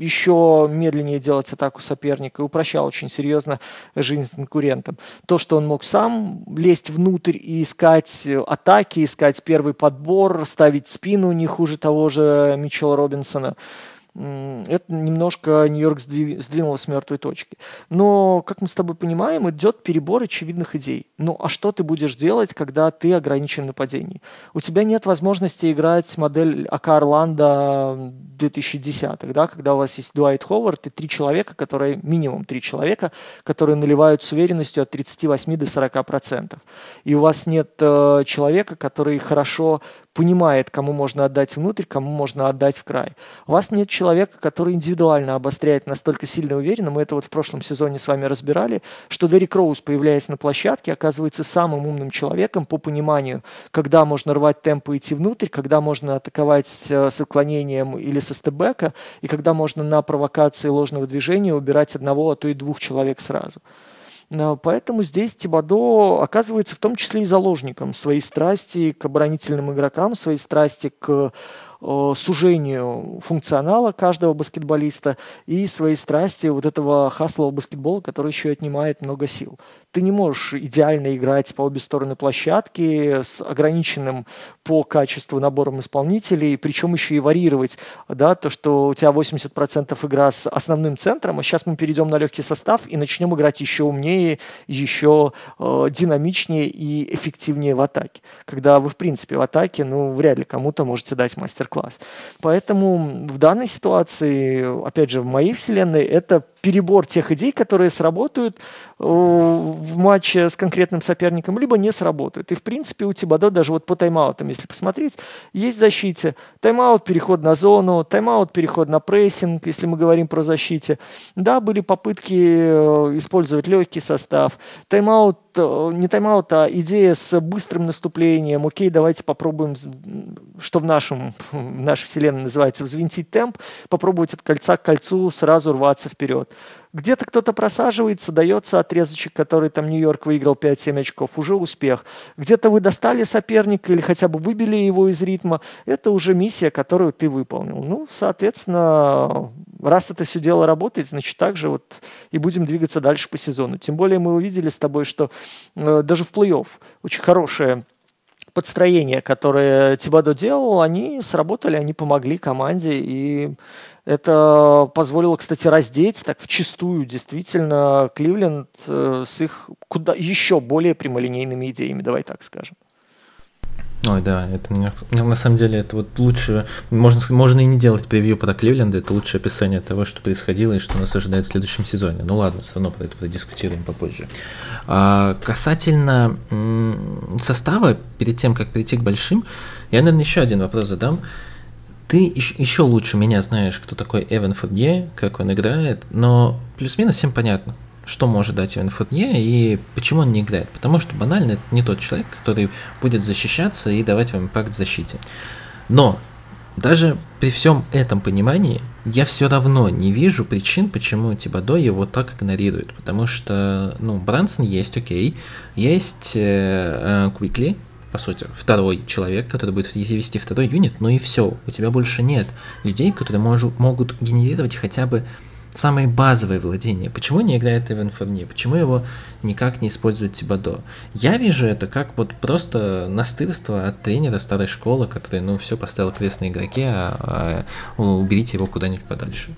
еще медленнее делать атаку соперника и упрощал очень серьезно жизнь конкурентам. То, что он мог сам лезть внутрь и искать атаки, искать первый подбор, ставить спину не хуже того же Митчелла Робинсона – это немножко Нью-Йорк сдвинуло с мертвой точки. Но, как мы с тобой понимаем, идет перебор очевидных идей. Ну, а что ты будешь делать, когда ты ограничен нападением? У тебя нет возможности играть модель АК Орландо 2010-х, да, когда у вас есть Дуайт Ховард и три человека, которые, минимум три человека, которые наливают с уверенностью от 38 до 40 процентов. И у вас нет э, человека, который хорошо понимает, кому можно отдать внутрь, кому можно отдать в край. У вас нет человека, который индивидуально обостряет настолько сильно уверенно. Мы это вот в прошлом сезоне с вами разбирали, что Дерек Роуз, появляясь на площадке, оказывается самым умным человеком по пониманию, когда можно рвать темпы и идти внутрь, когда можно атаковать э, с отклонением или со стебека, и когда можно на провокации ложного движения убирать одного, а то и двух человек сразу. Э, поэтому здесь Тибадо оказывается в том числе и заложником своей страсти к оборонительным игрокам, своей страсти к э, сужению функционала каждого баскетболиста и своей страсти вот этого хаслового баскетбола, который еще отнимает много сил ты не можешь идеально играть по обе стороны площадки с ограниченным по качеству набором исполнителей, причем еще и варьировать, да, то, что у тебя 80% игра с основным центром, а сейчас мы перейдем на легкий состав и начнем играть еще умнее, еще э, динамичнее и эффективнее в атаке. Когда вы, в принципе, в атаке, ну, вряд ли кому-то можете дать мастер-класс. Поэтому в данной ситуации, опять же, в моей вселенной, это перебор тех идей, которые сработают э, в матче с конкретным соперником, либо не сработают. И, в принципе, у Тибадо даже вот по тайм-аутам, если посмотреть, есть в защите тайм-аут, переход на зону, тайм-аут, переход на прессинг, если мы говорим про защите. Да, были попытки э, использовать легкий состав. Тайм-аут, э, не тайм-аут, а идея с быстрым наступлением. Окей, давайте попробуем, что в нашем, в нашей вселенной называется, взвинтить темп, попробовать от кольца к кольцу сразу рваться вперед. Где-то кто-то просаживается, дается отрезочек, который там Нью-Йорк выиграл 5-7 очков, уже успех. Где-то вы достали соперника или хотя бы выбили его из ритма, это уже миссия, которую ты выполнил. Ну, соответственно, раз это все дело работает, значит, так же вот и будем двигаться дальше по сезону. Тем более мы увидели с тобой, что э, даже в плей-офф очень хорошее подстроения, которые Тибадо делал, они сработали, они помогли команде, и это позволило, кстати, раздеть так в чистую действительно Кливленд э, с их куда еще более прямолинейными идеями, давай так скажем. Ой, да, это на самом деле это вот лучше, можно, можно и не делать превью про Кливленда, это лучшее описание того, что происходило и что нас ожидает в следующем сезоне. Ну ладно, все равно про это продискутируем попозже. А, касательно состава, перед тем, как перейти к большим, я, наверное, еще один вопрос задам ты еще лучше меня знаешь, кто такой Эван Фурнье, как он играет, но плюс-минус всем понятно, что может дать Эван Фурнье и почему он не играет. Потому что банально это не тот человек, который будет защищаться и давать вам импакт в защите. Но даже при всем этом понимании я все равно не вижу причин, почему Тибадо его так игнорирует. Потому что, ну, Брансон есть, окей, есть э, э, по сути, второй человек, который будет вести второй юнит, ну и все, у тебя больше нет людей, которые мож, могут генерировать хотя бы самые базовые владения. Почему не играет Эван Фурни? Почему его никак не использует Тибадо? Я вижу это как вот просто настырство от тренера старой школы, который, ну, все поставил крест на игроке, а, а уберите его куда-нибудь подальше.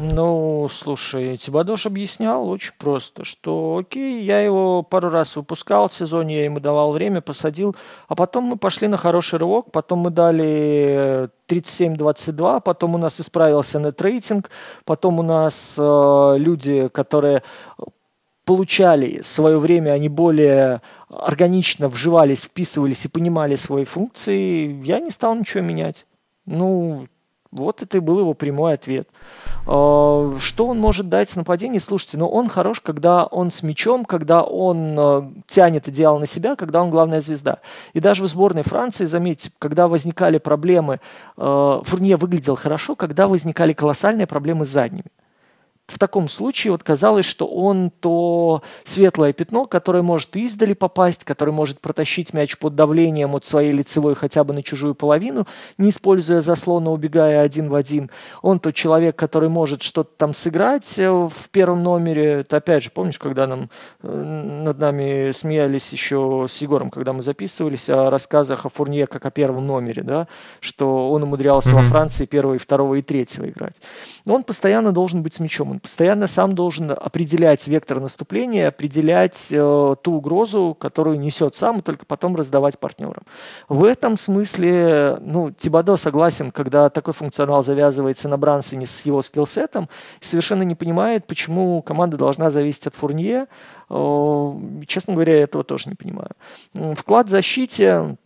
Ну, слушай, Тибадош объяснял очень просто, что окей, я его пару раз выпускал в сезоне, я ему давал время, посадил, а потом мы пошли на хороший рывок, потом мы дали 37-22, потом у нас исправился нет-рейтинг, потом у нас э, люди, которые получали свое время, они более органично вживались, вписывались и понимали свои функции, я не стал ничего менять. Ну, вот это и был его прямой ответ. А, что он может дать с нападения? Слушайте, ну он хорош, когда он с мячом, когда он а, тянет идеал на себя, когда он главная звезда. И даже в сборной Франции, заметьте, когда возникали проблемы, а, Фурнье выглядел хорошо, когда возникали колоссальные проблемы с задними в таком случае вот казалось, что он то светлое пятно, которое может издали попасть, которое может протащить мяч под давлением от своей лицевой хотя бы на чужую половину, не используя заслона, убегая один в один. Он тот человек, который может что-то там сыграть э, в первом номере. Это опять же, помнишь, когда нам э, над нами смеялись еще с Егором, когда мы записывались о рассказах о Фурнье как о первом номере, да, что он умудрялся mm-hmm. во Франции первого, второго и третьего играть. Но он постоянно должен быть с мячом постоянно сам должен определять вектор наступления, определять э, ту угрозу, которую несет сам, и только потом раздавать партнерам. В этом смысле, ну, Тибадо согласен, когда такой функционал завязывается на Брансоне с его скиллсетом, совершенно не понимает, почему команда должна зависеть от Фурнье. Э, честно говоря, я этого тоже не понимаю. Вклад в защите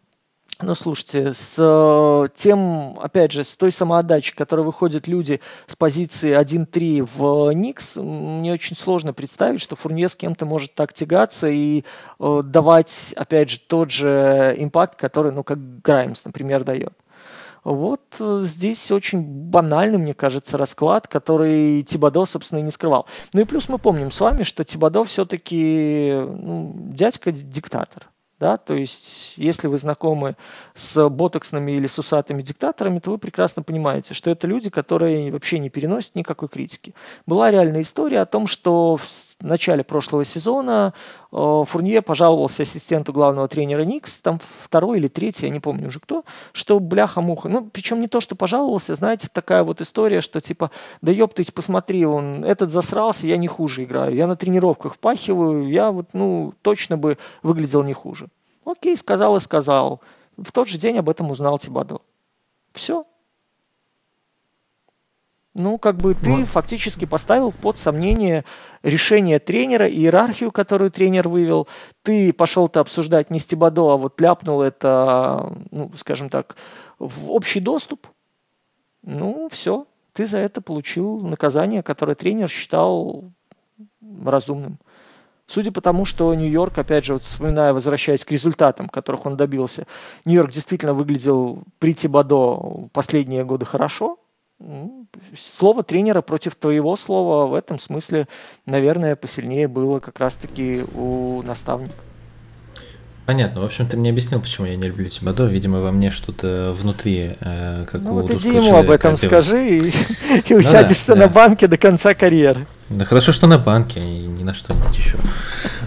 ну, слушайте, с э, тем, опять же, с той самоотдачей, которой выходят люди с позиции 1-3 в Никс, мне очень сложно представить, что Фурнье с кем-то может так тягаться и э, давать, опять же, тот же импакт, который, ну, как Граймс, например, дает. Вот э, здесь очень банальный, мне кажется, расклад, который Тибадо, собственно, и не скрывал. Ну и плюс мы помним с вами, что Тибадо все-таки ну, дядька-диктатор да, то есть если вы знакомы с ботоксными или с усатыми диктаторами, то вы прекрасно понимаете, что это люди, которые вообще не переносят никакой критики. Была реальная история о том, что начале прошлого сезона э, Фурнье пожаловался ассистенту главного тренера Никс, там второй или третий, я не помню уже кто, что бляха-муха. Ну, причем не то, что пожаловался, знаете, такая вот история, что типа, да ёптыть, посмотри, он этот засрался, я не хуже играю, я на тренировках впахиваю, я вот, ну, точно бы выглядел не хуже. Окей, сказал и сказал. В тот же день об этом узнал Тибадо. Все. Ну, как бы ты вот. фактически поставил под сомнение решение тренера, иерархию, которую тренер вывел. Ты пошел то обсуждать не с Тибадо, а вот ляпнул это, ну, скажем так, в общий доступ. Ну, все. Ты за это получил наказание, которое тренер считал разумным. Судя по тому, что Нью-Йорк, опять же, вот вспоминая, возвращаясь к результатам, которых он добился, Нью-Йорк действительно выглядел при Тибадо последние годы хорошо. Слово тренера против твоего слова в этом смысле, наверное, посильнее было как раз-таки у наставника. Понятно. В общем, ты мне объяснил, почему я не люблю Тибадо. Видимо, во мне что-то внутри, э, как ну, у вот иди ему об этом скажи и, и ну усядешься да, да. на банке до конца карьеры. Да хорошо, что на банке, и не на что-нибудь еще.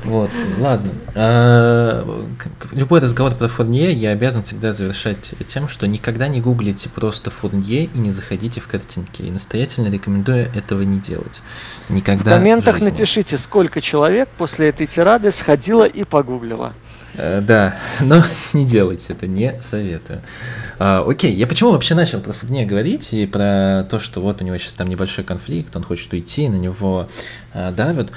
Вот, ладно. А, любой разговор про Фурнье я обязан всегда завершать тем, что никогда не гуглите просто Фурнье и не заходите в картинки. И настоятельно рекомендую этого не делать. Никогда в комментах в напишите, сколько человек после этой тирады сходило и погуглило. Э, да, но не делайте это, не советую. А, окей, я почему вообще начал про Фурне говорить и про то, что вот у него сейчас там небольшой конфликт, он хочет уйти, на него э, давят.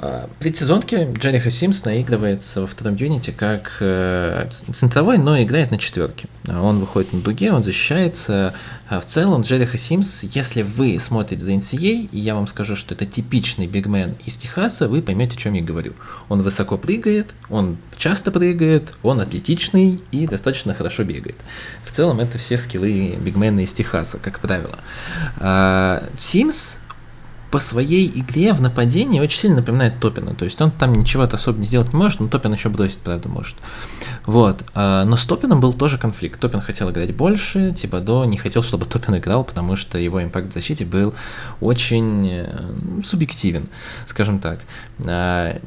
А, в предсезонке Джериха Симс наигрывается во втором юните как э, центровой, но играет на четверке. Он выходит на дуге, он защищается. В целом, Джериха Симс, если вы смотрите за NCA, и я вам скажу, что это типичный бигмен из Техаса, вы поймете, о чем я говорю. Он высоко прыгает, он часто прыгает, он атлетичный и достаточно хорошо бегает. В целом, это все скиллы бигмена из Техаса, как правило. Симс по своей игре в нападении очень сильно напоминает Топина. То есть он там ничего-то особо не сделать не может, но Топин еще бросить, правда, может. Вот. А, но с Топином был тоже конфликт. Топин хотел играть больше, типа до не хотел, чтобы Топин играл, потому что его импакт в защите был очень э, субъективен, скажем так. А,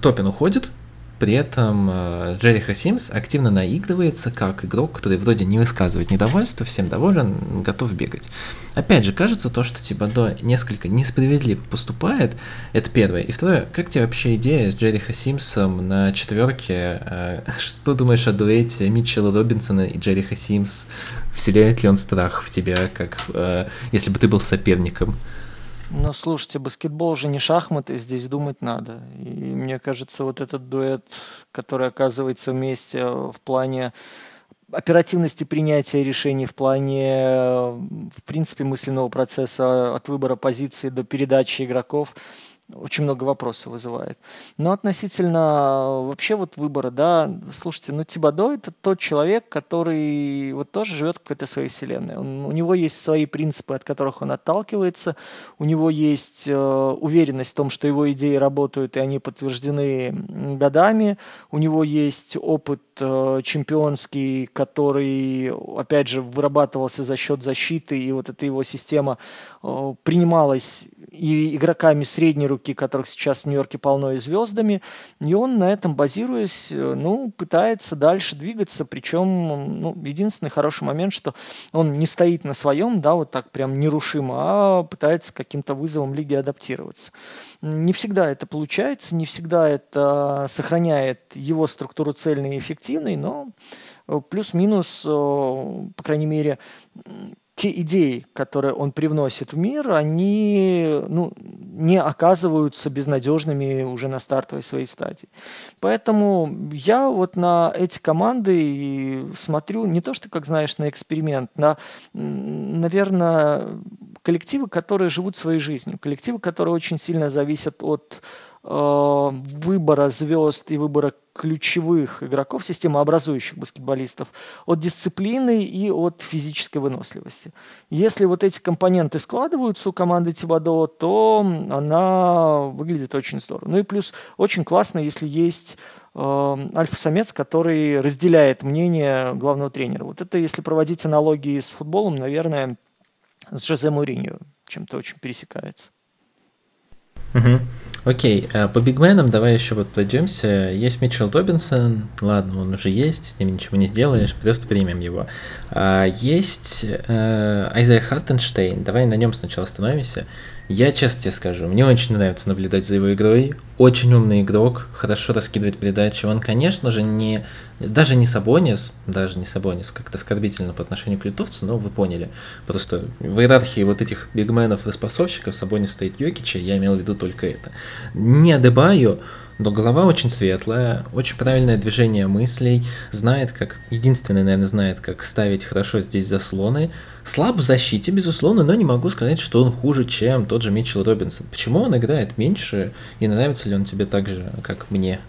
Топин уходит, при этом э, Джерри Хасимс активно наигрывается как игрок, который вроде не высказывает недовольство, всем доволен, готов бегать. Опять же, кажется то, что Тибадо несколько несправедливо поступает, это первое. И второе, как тебе вообще идея с Джерри Хасимсом на четверке? Э, что думаешь о дуэте Митчелла Робинсона и Джерри Хасимс? Вселяет ли он страх в тебя, как э, если бы ты был соперником? Ну, слушайте, баскетбол уже не шахматы, здесь думать надо. И мне кажется, вот этот дуэт, который оказывается вместе в плане оперативности принятия решений, в плане, в принципе, мысленного процесса от выбора позиции до передачи игроков – очень много вопросов вызывает. Но относительно вообще вот выбора, да, слушайте, ну Тибадо это тот человек, который вот тоже живет в какой-то своей вселенной. Он, у него есть свои принципы, от которых он отталкивается, у него есть э, уверенность в том, что его идеи работают, и они подтверждены годами, у него есть опыт э, чемпионский, который, опять же, вырабатывался за счет защиты, и вот эта его система э, принималась и игроками средней руки, которых сейчас в Нью-Йорке полно и звездами, и он на этом базируясь, э, ну, пытается дальше двигаться, причем, ну, единственный хороший момент, что он не стоит на своем, да, вот так прям нерушимо, а пытается каким-то вызовом лиги адаптироваться. Не всегда это получается, не всегда это сохраняет его структуру цельной и эффективной, но э, плюс-минус, э, по крайней мере, те идеи, которые он привносит в мир, они ну, не оказываются безнадежными уже на стартовой своей стадии. Поэтому я вот на эти команды смотрю не то, что, как знаешь, на эксперимент, на, наверное, коллективы, которые живут своей жизнью, коллективы, которые очень сильно зависят от выбора звезд и выбора ключевых игроков, системообразующих баскетболистов, от дисциплины и от физической выносливости. Если вот эти компоненты складываются у команды Тибадо, то она выглядит очень здорово. Ну и плюс очень классно, если есть э, альфа-самец, который разделяет мнение главного тренера. Вот это, если проводить аналогии с футболом, наверное, с Жозе Мourinho чем-то очень пересекается. Угу. Окей, а по бигменам давай еще вот пройдемся. Есть Митчелл Робинсон, ладно, он уже есть, с ним ничего не сделаешь, просто примем его. А, есть э, Айзек Хартенштейн, давай на нем сначала остановимся. Я честно тебе скажу, мне очень нравится наблюдать за его игрой. Очень умный игрок, хорошо раскидывает передачи. Он, конечно же, не даже не Сабонис, даже не Сабонис, как-то оскорбительно по отношению к литовцу, но вы поняли. Просто в иерархии вот этих бигменов распасовщиков Сабонис стоит Йокича, я имел в виду только это. Не Адебайо, но голова очень светлая, очень правильное движение мыслей, знает как, единственный, наверное, знает, как ставить хорошо здесь заслоны. Слаб в защите, безусловно, но не могу сказать, что он хуже, чем тот же Митчелл Робинсон. Почему он играет меньше и нравится ли он тебе так же, как мне?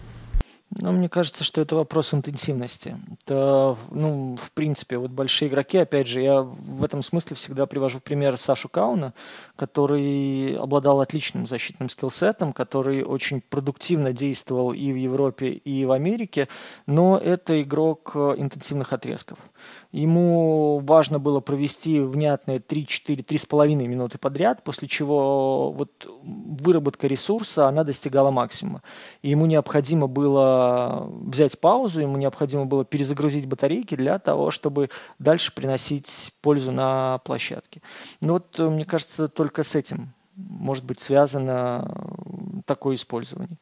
Ну, мне кажется, что это вопрос интенсивности. Это, ну, в принципе, вот большие игроки, опять же, я в этом смысле всегда привожу пример Сашу Кауна, который обладал отличным защитным скиллсетом, который очень продуктивно действовал и в Европе, и в Америке, но это игрок э, интенсивных отрезков. Ему важно было провести внятные 3-4, 3,5 минуты подряд, после чего вот выработка ресурса, она достигала максимума. И ему необходимо было взять паузу, ему необходимо было перезагрузить батарейки для того, чтобы дальше приносить пользу на площадке. Ну вот, мне кажется, только с этим может быть связано такое использование.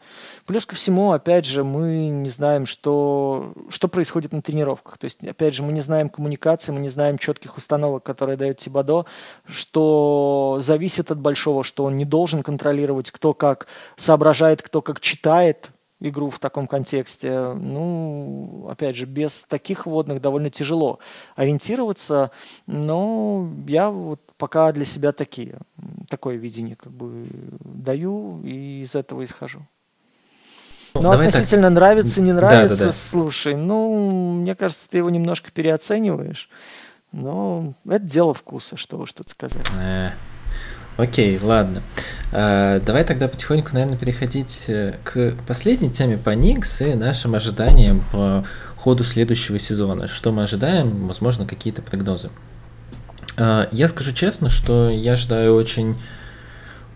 Плюс ко всему, опять же, мы не знаем, что, что происходит на тренировках. То есть, опять же, мы не знаем коммуникации, мы не знаем четких установок, которые дает Тибадо, что зависит от большого, что он не должен контролировать, кто как соображает, кто как читает, игру в таком контексте, ну, опять же, без таких водных довольно тяжело ориентироваться, но я вот пока для себя такие, такое видение как бы даю и из этого исхожу. Ну, Но относительно так. нравится, не нравится, да, да, да. слушай, ну, мне кажется, ты его немножко переоцениваешь. Но это дело вкуса, что уж тут сказать. Э, Окей, ладно. А, давай тогда потихоньку, наверное, переходить э, к последней теме по Никс и нашим ожиданиям по ходу следующего сезона. Что мы ожидаем, возможно, какие-то прогнозы. А, я скажу честно, что я ожидаю очень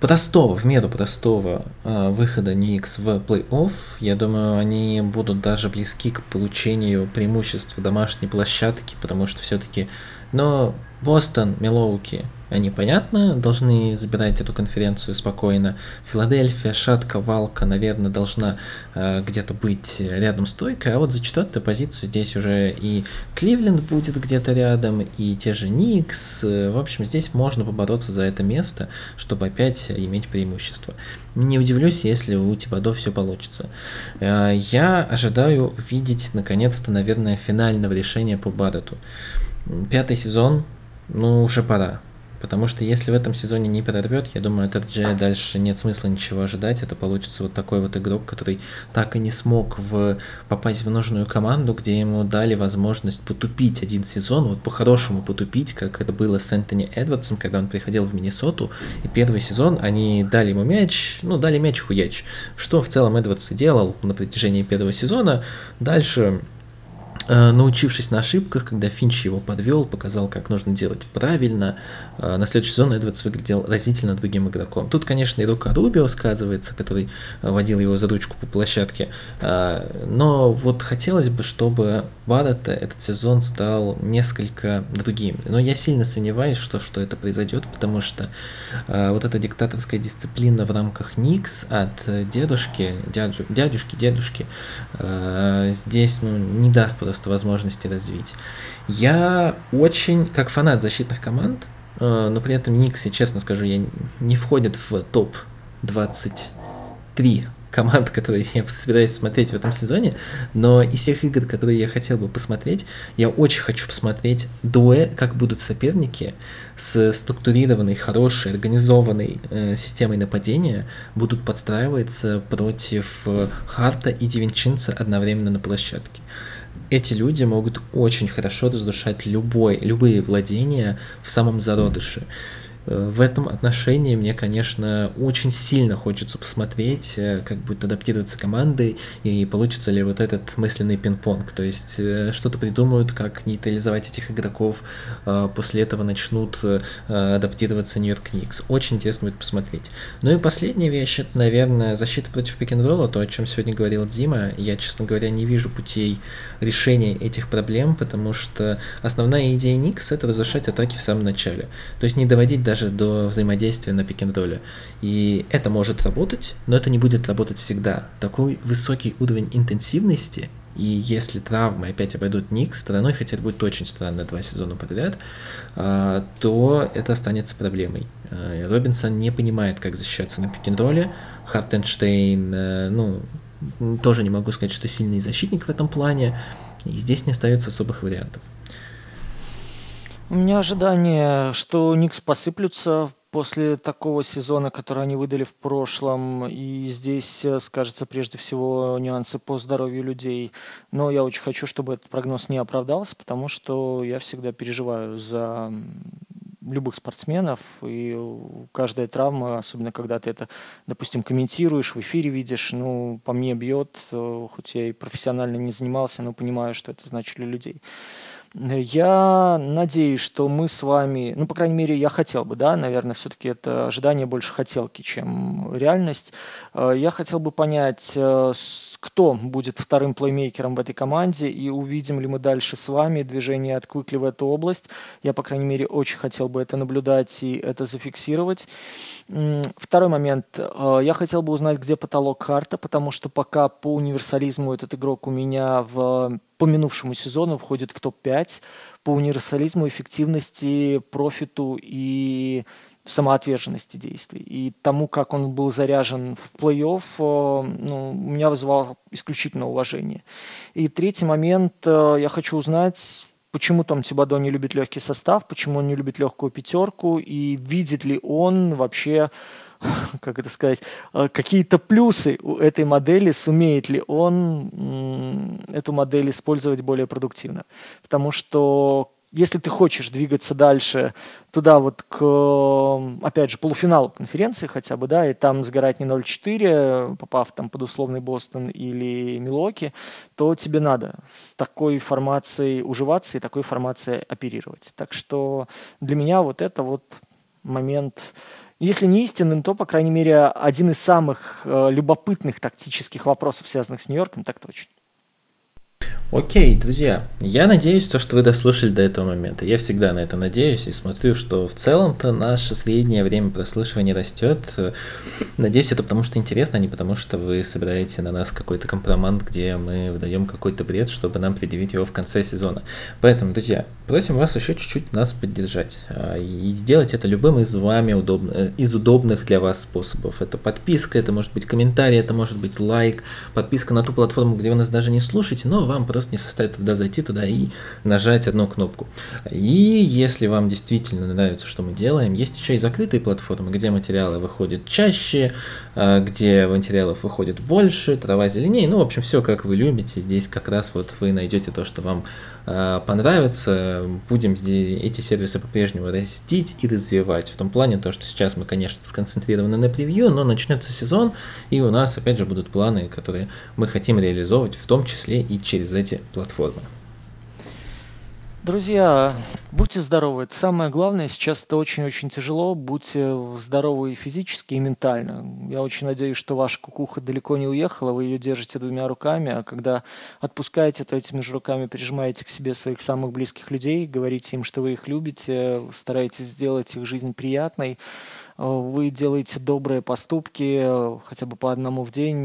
простого, в меру простого э, выхода Никс в плей-офф. Я думаю, они будут даже близки к получению преимуществ домашней площадки, потому что все-таки, но Бостон, Милоуки, они, понятно, должны забирать эту конференцию спокойно. Филадельфия, шатка, валка, наверное, должна э, где-то быть рядом с стойкой, а вот за четвертую позицию здесь уже и Кливленд будет где-то рядом, и те же Никс. В общем, здесь можно побороться за это место, чтобы опять иметь преимущество. Не удивлюсь, если у Тибадо все получится. Э, я ожидаю видеть, наконец-то, наверное, финального решения по Баррету. Пятый сезон, ну, уже пора. Потому что если в этом сезоне не прорвет, я думаю, от RJ дальше нет смысла ничего ожидать. Это получится вот такой вот игрок, который так и не смог в, попасть в нужную команду, где ему дали возможность потупить один сезон, вот по-хорошему потупить, как это было с Энтони Эдвардсом, когда он приходил в Миннесоту. И первый сезон они дали ему мяч, ну, дали мяч хуяч. Что в целом Эдвардс делал на протяжении первого сезона. Дальше научившись на ошибках, когда Финч его подвел, показал, как нужно делать правильно, э, на следующий сезон Эдвардс выглядел разительно другим игроком. Тут, конечно, и рука Рубио сказывается, который водил его за ручку по площадке, э, но вот хотелось бы, чтобы Барретта этот сезон стал несколько другим. Но я сильно сомневаюсь, что, что это произойдет, потому что вот эта диктаторская дисциплина в рамках Никс от дедушки, дядю, дядюшки, дедушки, здесь ну, не даст просто просто возможности развить. Я очень, как фанат защитных команд, э, но при этом Никсы, честно скажу, я не входят в топ 23 команд, которые я собираюсь смотреть в этом сезоне, но из всех игр, которые я хотел бы посмотреть, я очень хочу посмотреть дуэ, как будут соперники с структурированной, хорошей, организованной э, системой нападения будут подстраиваться против э, Харта и Дивинчинца одновременно на площадке эти люди могут очень хорошо разрушать любой, любые владения в самом зародыше. Э, в этом отношении мне, конечно, очень сильно хочется посмотреть, э, как будет адаптироваться команды и получится ли вот этот мысленный пинг-понг. То есть э, что-то придумают, как нейтрализовать этих игроков, после этого начнут адаптироваться Нью-Йорк Никс. Очень интересно будет посмотреть. Ну и последняя вещь, это, наверное, защита против пик то, о чем сегодня говорил Дима. Я, честно говоря, не вижу путей решения этих проблем, потому что основная идея Никс — это разрушать атаки в самом начале. То есть не доводить даже даже до взаимодействия на пик-н-ролле. И это может работать, но это не будет работать всегда. Такой высокий уровень интенсивности, и если травмы опять обойдут Ник стороной, хотя это будет очень странно два сезона подряд, а, то это останется проблемой. А, Робинсон не понимает, как защищаться на пик-н-ролле. Хартенштейн, э, ну, тоже не могу сказать, что сильный защитник в этом плане. И здесь не остается особых вариантов. У меня ожидание, что Никс посыплются после такого сезона, который они выдали в прошлом. И здесь э, скажется прежде всего нюансы по здоровью людей. Но я очень хочу, чтобы этот прогноз не оправдался, потому что я всегда переживаю за любых спортсменов, и каждая травма, особенно когда ты это, допустим, комментируешь, в эфире видишь, ну, по мне бьет, э, хоть я и профессионально не занимался, но понимаю, что это значит для людей. Я надеюсь, что мы с вами, ну, по крайней мере, я хотел бы, да, наверное, все-таки это ожидание больше хотелки, чем реальность. Э, я хотел бы понять, э, кто будет вторым плеймейкером в этой команде, и увидим ли мы дальше с вами движение от Квикли в эту область. Я, по крайней мере, очень хотел бы это наблюдать и это зафиксировать. Второй момент. Э, я хотел бы узнать, где потолок Харта, потому что пока по универсализму этот игрок у меня в по минувшему сезону входит в топ-5 по универсализму, эффективности, профиту и самоотверженности действий. И тому, как он был заряжен в плей-офф, э, ну, меня вызывало исключительно уважение. И третий момент, э, я хочу узнать, почему Том Тибадо не любит легкий состав, почему он не любит легкую пятерку, и видит ли он вообще как это сказать, э, какие-то плюсы у этой модели, сумеет ли он эту модель использовать более продуктивно. Потому что если ты хочешь двигаться дальше туда вот к, опять же, полуфиналу конференции хотя бы, да, и там сгорать не 0-4, попав там под условный Бостон или Милоки, то тебе надо с такой формацией уживаться и такой формацией оперировать. Так что для меня вот это вот момент если не истинным, то, по крайней мере, один из самых э, любопытных тактических вопросов, связанных с Нью-Йорком, так точно. Окей, друзья, я надеюсь, то, что вы дослушали до этого момента. Я всегда на это надеюсь и смотрю, что в целом-то наше среднее время прослушивания растет. Надеюсь, это потому что интересно, а не потому что вы собираете на нас какой-то компромат, где мы выдаем какой-то бред, чтобы нам предъявить его в конце сезона. Поэтому, друзья, просим вас еще чуть-чуть нас поддержать. А, и сделать это любым из вами удобно, э, из удобных для вас способов. Это подписка, это может быть комментарий, это может быть лайк, подписка на ту платформу, где вы нас даже не слушаете, но вам просто не составит туда зайти туда и нажать одну кнопку. И если вам действительно нравится, что мы делаем, есть еще и закрытые платформы, где материалы выходят чаще, а, где материалов выходит больше, трава зеленее. Ну, в общем, все как вы любите. Здесь как раз вот вы найдете то, что вам а, понравится. Будем эти сервисы по-прежнему растить и развивать. В том плане, то, что сейчас мы, конечно, сконцентрированы на превью, но начнется сезон, и у нас, опять же, будут планы, которые мы хотим реализовывать, в том числе и через эти платформы. Друзья, будьте здоровы. Это самое главное. Сейчас это очень-очень тяжело. Будьте здоровы и физически, и ментально. Я очень надеюсь, что ваша кукуха далеко не уехала. Вы ее держите двумя руками, а когда отпускаете, то этими же руками прижимаете к себе своих самых близких людей, говорите им, что вы их любите, стараетесь сделать их жизнь приятной. Э, вы делаете добрые поступки, э, хотя бы по одному в день,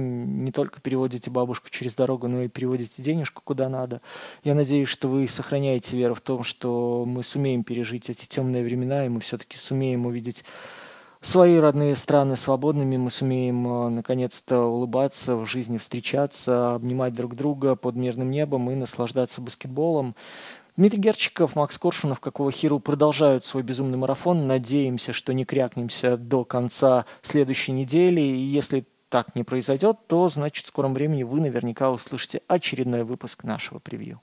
не только переводите бабушку через дорогу, но и переводите денежку куда надо. Я надеюсь, что вы сохраняете веру в том, что мы сумеем пережить эти темные времена, и мы все-таки сумеем увидеть свои родные страны свободными, мы сумеем э, наконец-то улыбаться в жизни, встречаться, обнимать друг друга под мирным небом и наслаждаться баскетболом. Дмитрий Герчиков, Макс Коршунов, какого хиру продолжают свой безумный марафон. Надеемся, что не крякнемся до конца следующей недели. И если так не произойдет, то значит в скором времени вы наверняка услышите очередной выпуск нашего превью.